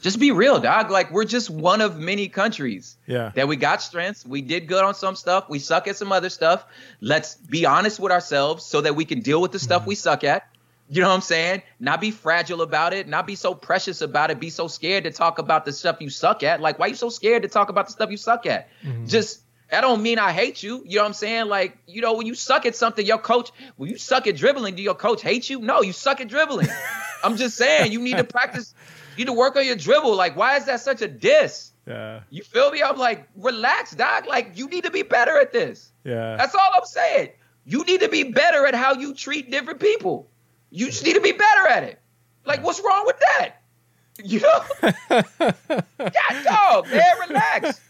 just be real, dog? Like we're just one of many countries yeah. that we got strengths. We did good on some stuff. We suck at some other stuff. Let's be honest with ourselves so that we can deal with the stuff mm-hmm. we suck at. You know what I'm saying? Not be fragile about it. Not be so precious about it. Be so scared to talk about the stuff you suck at. Like, why you so scared to talk about the stuff you suck at? Mm-hmm. Just I don't mean I hate you. You know what I'm saying? Like, you know, when you suck at something, your coach, when you suck at dribbling, do your coach hate you? No, you suck at dribbling. I'm just saying you need to practice. You need to work on your dribble. Like, why is that such a diss? Yeah. You feel me? I'm like, relax, dog. Like, you need to be better at this. Yeah. That's all I'm saying. You need to be better at how you treat different people. You just need to be better at it. Like, what's wrong with that? You know? yeah, dog, man, relax.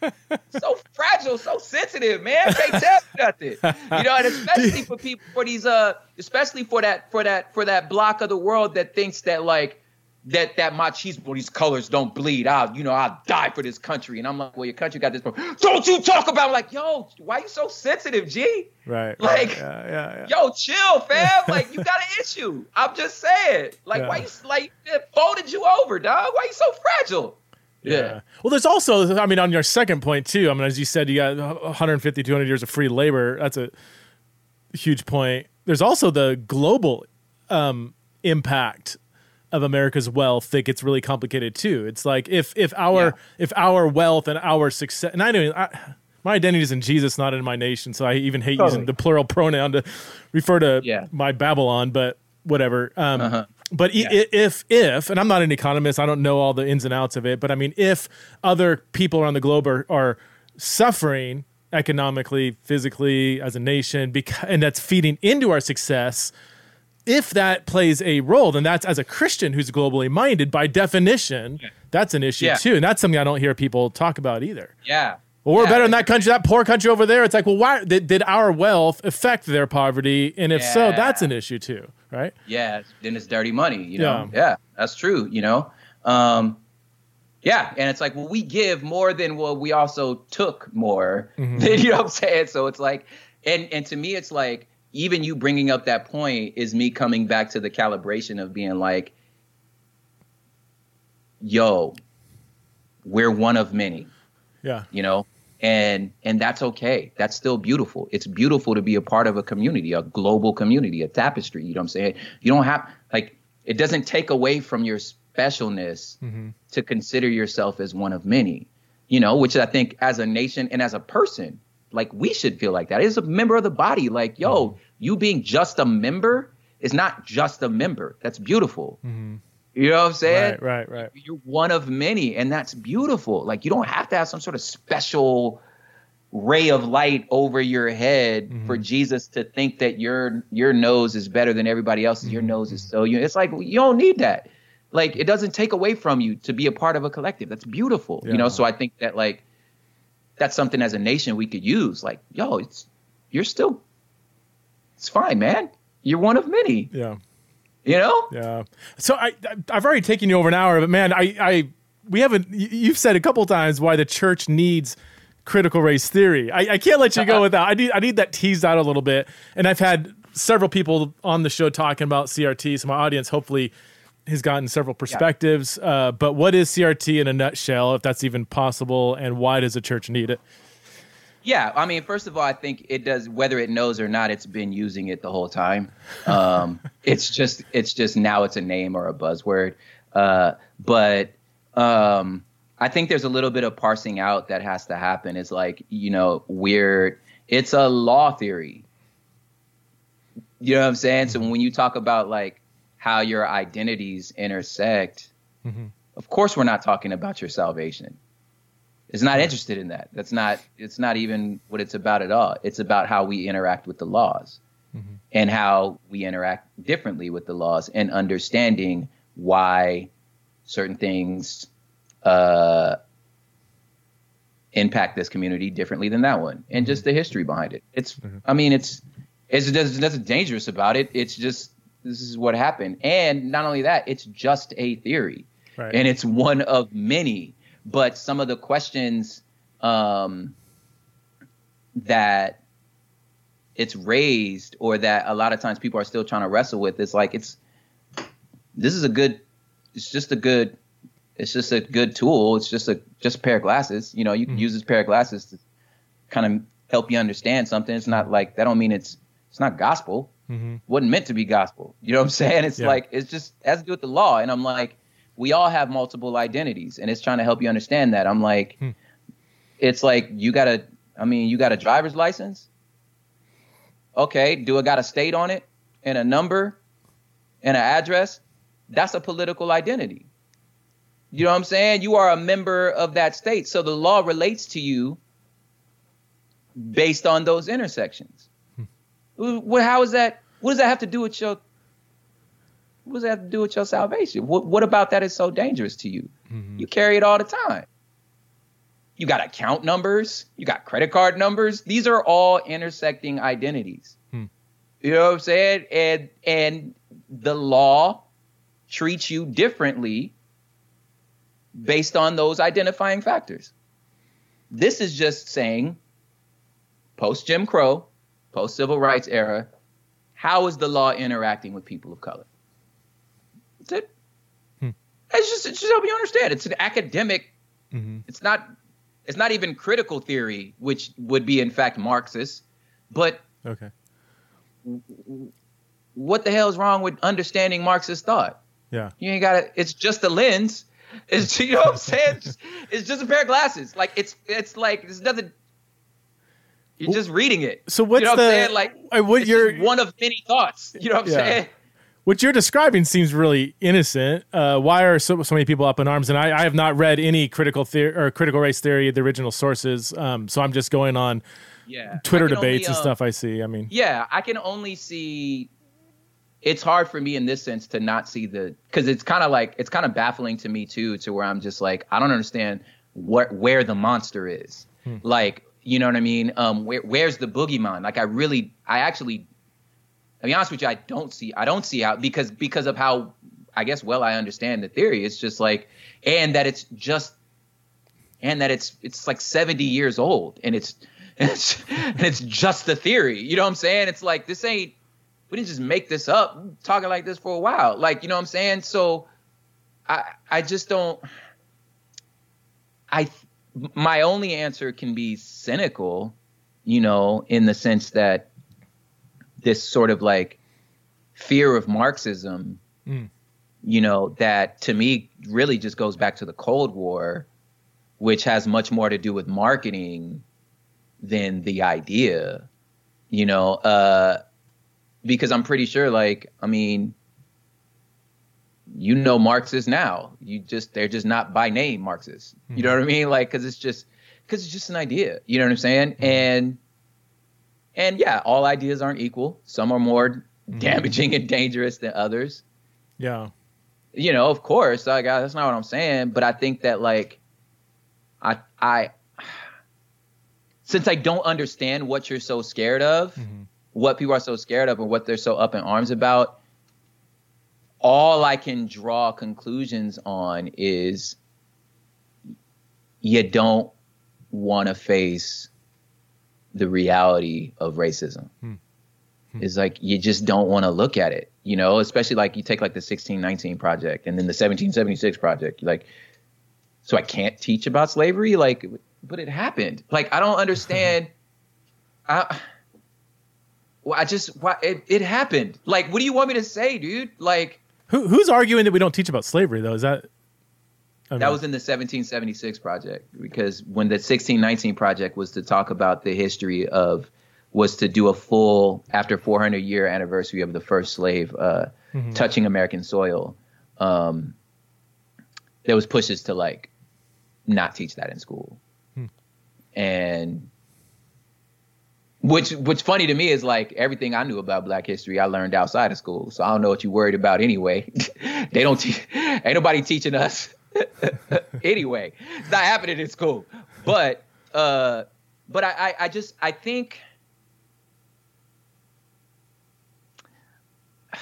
So fragile, so sensitive, man. Can't tell you nothing. You know, and especially for people for these uh especially for that for that for that block of the world that thinks that like that that machismo, these colors don't bleed out. You know, I'll die for this country. And I'm like, well, your country got this problem. Don't you talk about it. like, yo, why you so sensitive, G? right. like- yeah, yeah, yeah. Yo, chill, fam. Like, you got an issue. I'm just saying. Like, why you like it folded you over, dog? Why you so fragile? Yeah. Well, there's also, I mean, on your second point too. I mean, as you said, you got 150, 200 years of free labor. That's a huge point. There's also the global um, impact of America's wealth that gets really complicated too. It's like if if our Yeah. if our wealth and our success, and I know I, my identity is in Jesus, not in my nation. So I even hate Totally. using the plural pronoun to refer to Yeah. my Babylon, but whatever. Um, Uh-huh. But Yeah. if if and I'm not an economist, I don't know all the ins and outs of it. But I mean, if other people around the globe are, are suffering economically, physically as a nation, because, and that's feeding into our success. If that plays a role, then that's as a Christian who's globally minded, by definition, that's an issue Yeah. too, and that's something I don't hear people talk about either. Yeah. Well, we're Yeah. better than that country, that poor country over there. It's like, well, why did, did our wealth affect their poverty? And if so, that's an issue too, right? Yeah, then it's dirty money, you know? Yeah. Yeah, that's true, you know? Um, yeah, and it's like, well, we give more than well, we also took more. Mm-hmm. You know what I'm saying? So it's like, and and to me, it's like, even you bringing up that point is me coming back to the calibration of being like, yo, we're one of many. Yeah. you know? And and that's okay. That's still beautiful. It's beautiful to be a part of a community a global community a tapestry you know what i'm saying? You don't have like it doesn't take away from your specialness mm-hmm. to consider yourself as one of many you know which i think as a nation and as a person like we should feel like that as a member of the body like yo you being just a member is not just a member that's beautiful you know what i'm saying Right, right, right. you're one of many and that's beautiful like you don't have to have some sort of special ray of light over your head Mhm. for Jesus to think that your your nose is better than everybody else's. Your Mhm. nose is so you. It's like you don't need that. Like it doesn't take away from you to be a part of a collective. That's beautiful, you know. So I think that like that's something as a nation we could use. Like, yo, it's you're still, it's fine, man. You're one of many, Yeah. you know. Yeah. So I I've already taken you over an hour, but man, I I we haven't. You've said a couple times why the church needs critical race theory. I, I can't let you go without. I need I need that teased out a little bit. And I've had several people on the show talking about CRT. So my audience hopefully has gotten several perspectives. Uh, but what is CRT in a nutshell, if that's even possible, and why does a church need it? Yeah, I mean, first of all, I think it does. Whether it knows or not, it's been using it the whole time. Um, it's just, it's just now it's a name or a buzzword. Uh, but um, I think there's a little bit of parsing out that has to happen. It's like you know, we're it's a law theory. You know what I'm saying? So when you talk about like how your identities intersect, Mhm. of course we're not talking about your salvation It's not interested in that. That's not it's not even what it's about at all. It's about how we interact with the laws Mhm. and how we interact differently with the laws and understanding why certain things uh, impact this community differently than that one and just the history behind it. It's I mean it's it's there's nothing dangerous about it. It's just this is what happened. And not only that, it's just a theory Right. and it's one of many. But some of the questions um, that it's raised, or that a lot of times people are still trying to wrestle with, is like it's this is a good, it's just a good, it's just a good tool. It's just a just a pair of glasses. You know, you can Mhm. use this pair of glasses to kind of help you understand something. It's not like that. Don't mean it's it's not gospel hmm wasn't meant to be gospel. You know what I'm saying? It's Yeah. like it's just has to do with the law. And I'm like, we all have multiple identities, and it's trying to help you understand that. I'm like, Hmm. it's like you got a, I mean, you got a driver's license. Okay, do I got a state on it and a number and an address? That's a political identity. You know what I'm saying? You are a member of that state, so the law relates to you based on those intersections. Well, how is that? What does that have to do with your? What does that have to do with your salvation? What What about that is so dangerous to you? hmm You carry it all the time. You got account numbers. You got credit card numbers. These are all intersecting identities. Hmm. You know what I'm saying? And and the law treats you differently based on those identifying factors. This is just saying post Jim Crow, post civil rights era, how is the law interacting with people of color? That's it. Hmm. It's just it's just help you understand. It's an academic. hmm It's not. It's not even critical theory, which would be in fact Marxist. But Okay. what the hell is wrong with understanding Marxist thought? Yeah. You ain't got to. It's just a lens. It's you know what I'm saying. It's just, it's just a pair of glasses. Like it's it's like there's nothing. You're just reading it. So what's you know what the I'm saying? Like uh, what it's you're one of many thoughts. You know what I'm Yeah. saying? what you're describing seems really innocent. Uh, why are so, so many people up in arms? And I, I have not read any critical theory or critical race theory, the original sources. Um, so I'm just going on Yeah. Twitter can only, debates and um, stuff. I see. I mean, Yeah, I can only see. It's hard for me in this sense to not see the because it's kind of like it's kind of baffling to me too, to where I'm just like I don't understand what where the monster is. Hmm. Like you know what I mean? Um, where where's the boogeyman? Like I really, I actually, to be honest with you, I don't see I don't see how because because of how I guess well I understand the theory. It's just like and that it's just and that it's it's like 70 years old and it's it's and it's just the theory. You know what I'm saying? It's like this ain't we didn't just make this up. Talking like this for a while. Like, you know what I'm saying? So I I just don't I my only answer can be cynical, you know, in the sense that this sort of like fear of Marxism, Mm. you know, that to me really just goes back to the Cold War, which has much more to do with marketing than the idea, you know, uh, because I'm pretty sure, like, I mean, you know Marxists now. You just they're just not by name Marxists. You know what I mean? Like, because it's just because it's just an idea. You know what I'm saying? Mm-hmm. And and yeah, all ideas aren't equal. Some are more mm-hmm. damaging and dangerous than others. Yeah. You know, of course, like that's not what I'm saying, but I think that like I I since I don't understand what you're so scared of, mm-hmm. what people are so scared of and what they're so up in arms about, all I can draw conclusions on is you don't want to face the reality of racism. Hmm. Hmm. It's like you just don't want to look at it, you know, especially like you take like the 1619 project and then the 1776 project. Like, so I can't teach about slavery? Like, but it happened. Like, I don't understand. I, well, I just, why it, it happened. Like, what do you want me to say, dude? Like, Who, who's arguing that we don't teach about slavery though? Is that that was in the 1776 project because when the 1619 project was to talk about the history of was to do a full after 400 year anniversary of the first slave uh, mm-hmm. touching American soil. Um, there was pushes to like not teach that in school, hmm. and which what's funny to me is like everything I knew about Black history I learned outside of school. So I don't know what you worried about anyway. they don't teach ain't nobody teaching us anyway, it's not happening in school. But uh, but I, I, I just I think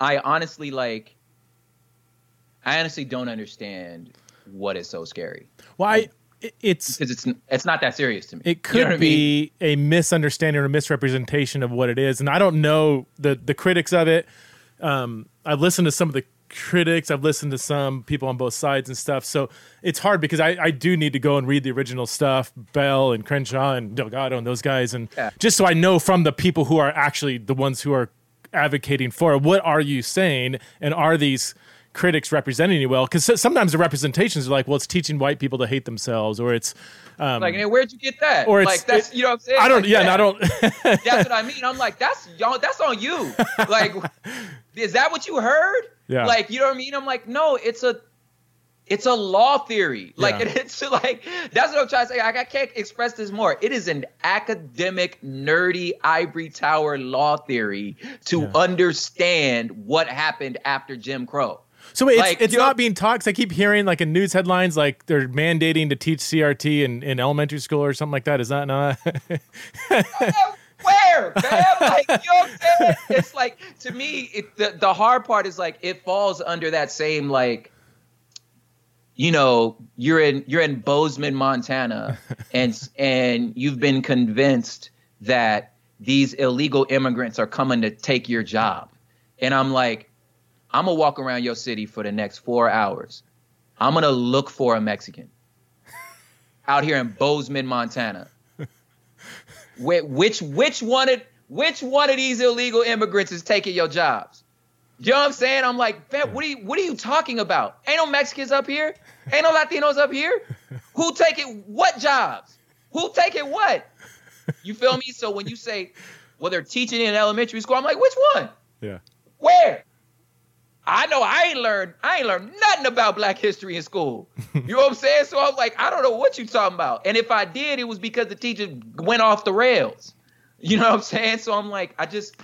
I honestly like I honestly don't understand what is so scary. I it's because it's it's not that serious to me. It could you know be I mean? a misunderstanding or a misrepresentation of what it is, and I don't know the the critics of it. Um, I've listened to some of the critics. I've listened to some people on both sides and stuff. So it's hard because I, I do need to go and read the original stuff, Bell and Crenshaw and Delgado and those guys, and yeah. just so I know from the people who are actually the ones who are advocating for it, what are you saying, and are these critics representing you well? Because sometimes the representations are like, well, it's teaching white people to hate themselves, or it's um, like, where'd you get that? Or it's, like that's it, you know what I'm saying. I don't. Like, yeah, yeah. I don't. that's what I mean. I'm like, that's y'all. That's on you. Like, is that what you heard? Yeah. Like, you know what I mean? I'm like, no, it's a it's a law theory. Like yeah. it's like that's what I'm trying to say. Like, I can't express this more. It is an academic, nerdy ivory tower law theory to yeah. understand what happened after Jim Crow. So it's, like, it's not know, being taught. Cause I keep hearing like in news headlines, like they're mandating to teach CRT in, in elementary school or something like that. Is that not? Where, man? Like, you know what I'm? It's like to me, it, the the hard part is like it falls under that same like, you know, you're in you're in Bozeman, Montana, and and you've been convinced that these illegal immigrants are coming to take your job, and I'm like, I'm gonna walk around your city for the next four hours. I'm gonna look for a Mexican out here in Bozeman, Montana. which which one of which one of these illegal immigrants is taking your jobs? You know what I'm saying? I'm like, what are you what are you talking about? Ain't no Mexicans up here. Ain't no Latinos up here. Who taking what jobs? Who taking what? You feel me? So when you say, well, they're teaching in elementary school, I'm like, which one? Yeah. Where? I know I ain't learned I ain't learned nothing about black history in school. You know what I'm saying? So I'm like, I don't know what you talking about. And if I did, it was because the teacher went off the rails. You know what I'm saying? So I'm like, I just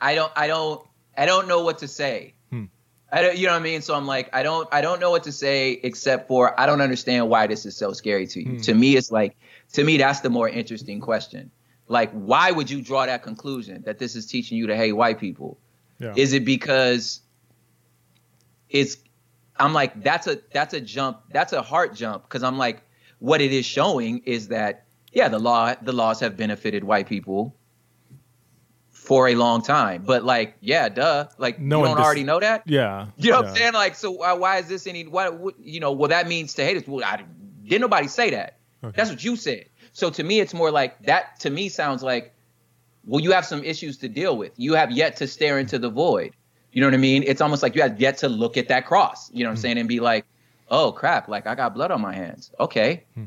I don't I don't I don't know what to say. Hmm. I don't you know what I mean? So I'm like, I don't I don't know what to say except for I don't understand why this is so scary to you. Hmm. To me, it's like to me that's the more interesting question. Like, why would you draw that conclusion that this is teaching you to hate white people? Yeah. Is it because it's I'm like that's a that's a jump that's a heart jump. Because I'm like what it is showing is that yeah the law the laws have benefited white people for a long time. But like yeah duh. Like no you don't dis- already know that? Yeah. You know yeah. what I'm saying? Like so why, why is this any what, what, you know well that means to hate us well I, didn't nobody say that. Okay. that's what you said. So to me it's more like that to me sounds like well, you have some issues to deal with. You have yet to stare into the void. You know what I mean? It's almost like you have yet to look at that cross, you know what I'm mm-hmm. saying, and be like, oh crap, like I got blood on my hands. Okay. Hmm.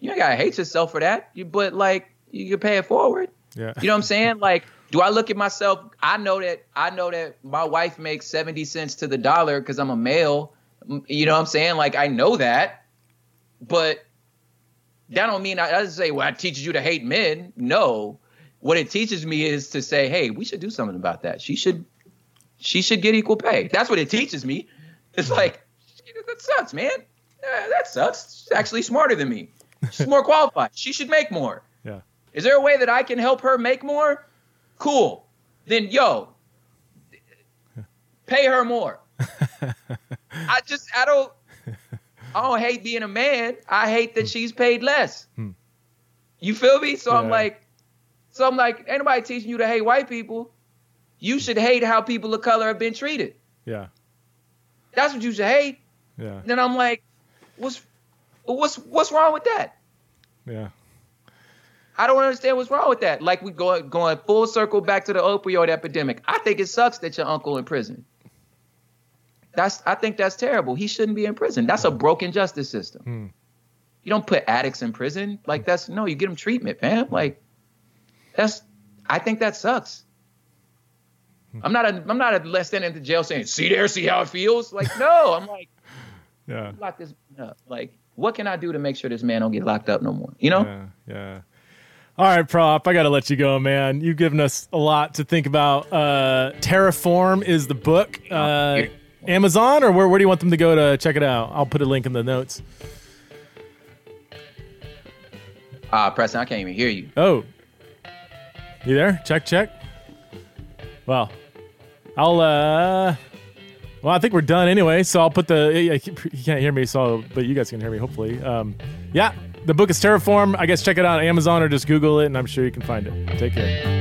You ain't gotta hate yourself for that. You but like you can pay it forward. Yeah. You know what I'm saying? Like, do I look at myself? I know that I know that my wife makes 70 cents to the dollar because I'm a male. You know what I'm saying? Like I know that, but that don't mean I, I say well, I teaches you to hate men. No, what it teaches me is to say, hey, we should do something about that. She should, she should get equal pay. That's what it teaches me. It's like that sucks, man. Uh, that sucks. She's actually smarter than me. She's more qualified. She should make more. Yeah. Is there a way that I can help her make more? Cool. Then yo, pay her more. I just I don't I don't hate being a man. I hate that she's paid less. Hmm. You feel me? So I'm like, so I'm like, anybody teaching you to hate white people. You should hate how people of color have been treated. Yeah. That's what you should hate. Yeah. Then I'm like, what's what's what's wrong with that? Yeah. I don't understand what's wrong with that. Like we going going full circle back to the opioid epidemic. I think it sucks that your uncle in prison. That's I think that's terrible. He shouldn't be in prison. That's a broken justice system. Hmm. You don't put addicts in prison. Like that's no, you get them treatment, man. Like that's I think that sucks. I'm not a I'm not a less than into jail saying, see there, see how it feels. Like, no, I'm like, Yeah. lock this man up. Like, what can I do to make sure this man don't get locked up no more? You know? Yeah, yeah. All right, prop. I gotta let you go, man. You've given us a lot to think about. Uh, Terraform is the book. Uh, Amazon, or where? Where do you want them to go to check it out? I'll put a link in the notes. Ah, Preston, I can't even hear you. Oh, you there? Check, check. Well, I'll. uh Well, I think we're done anyway. So I'll put the. You can't hear me, so but you guys can hear me. Hopefully, um, yeah. The book is Terraform. I guess check it out on Amazon or just Google it, and I'm sure you can find it. Take care.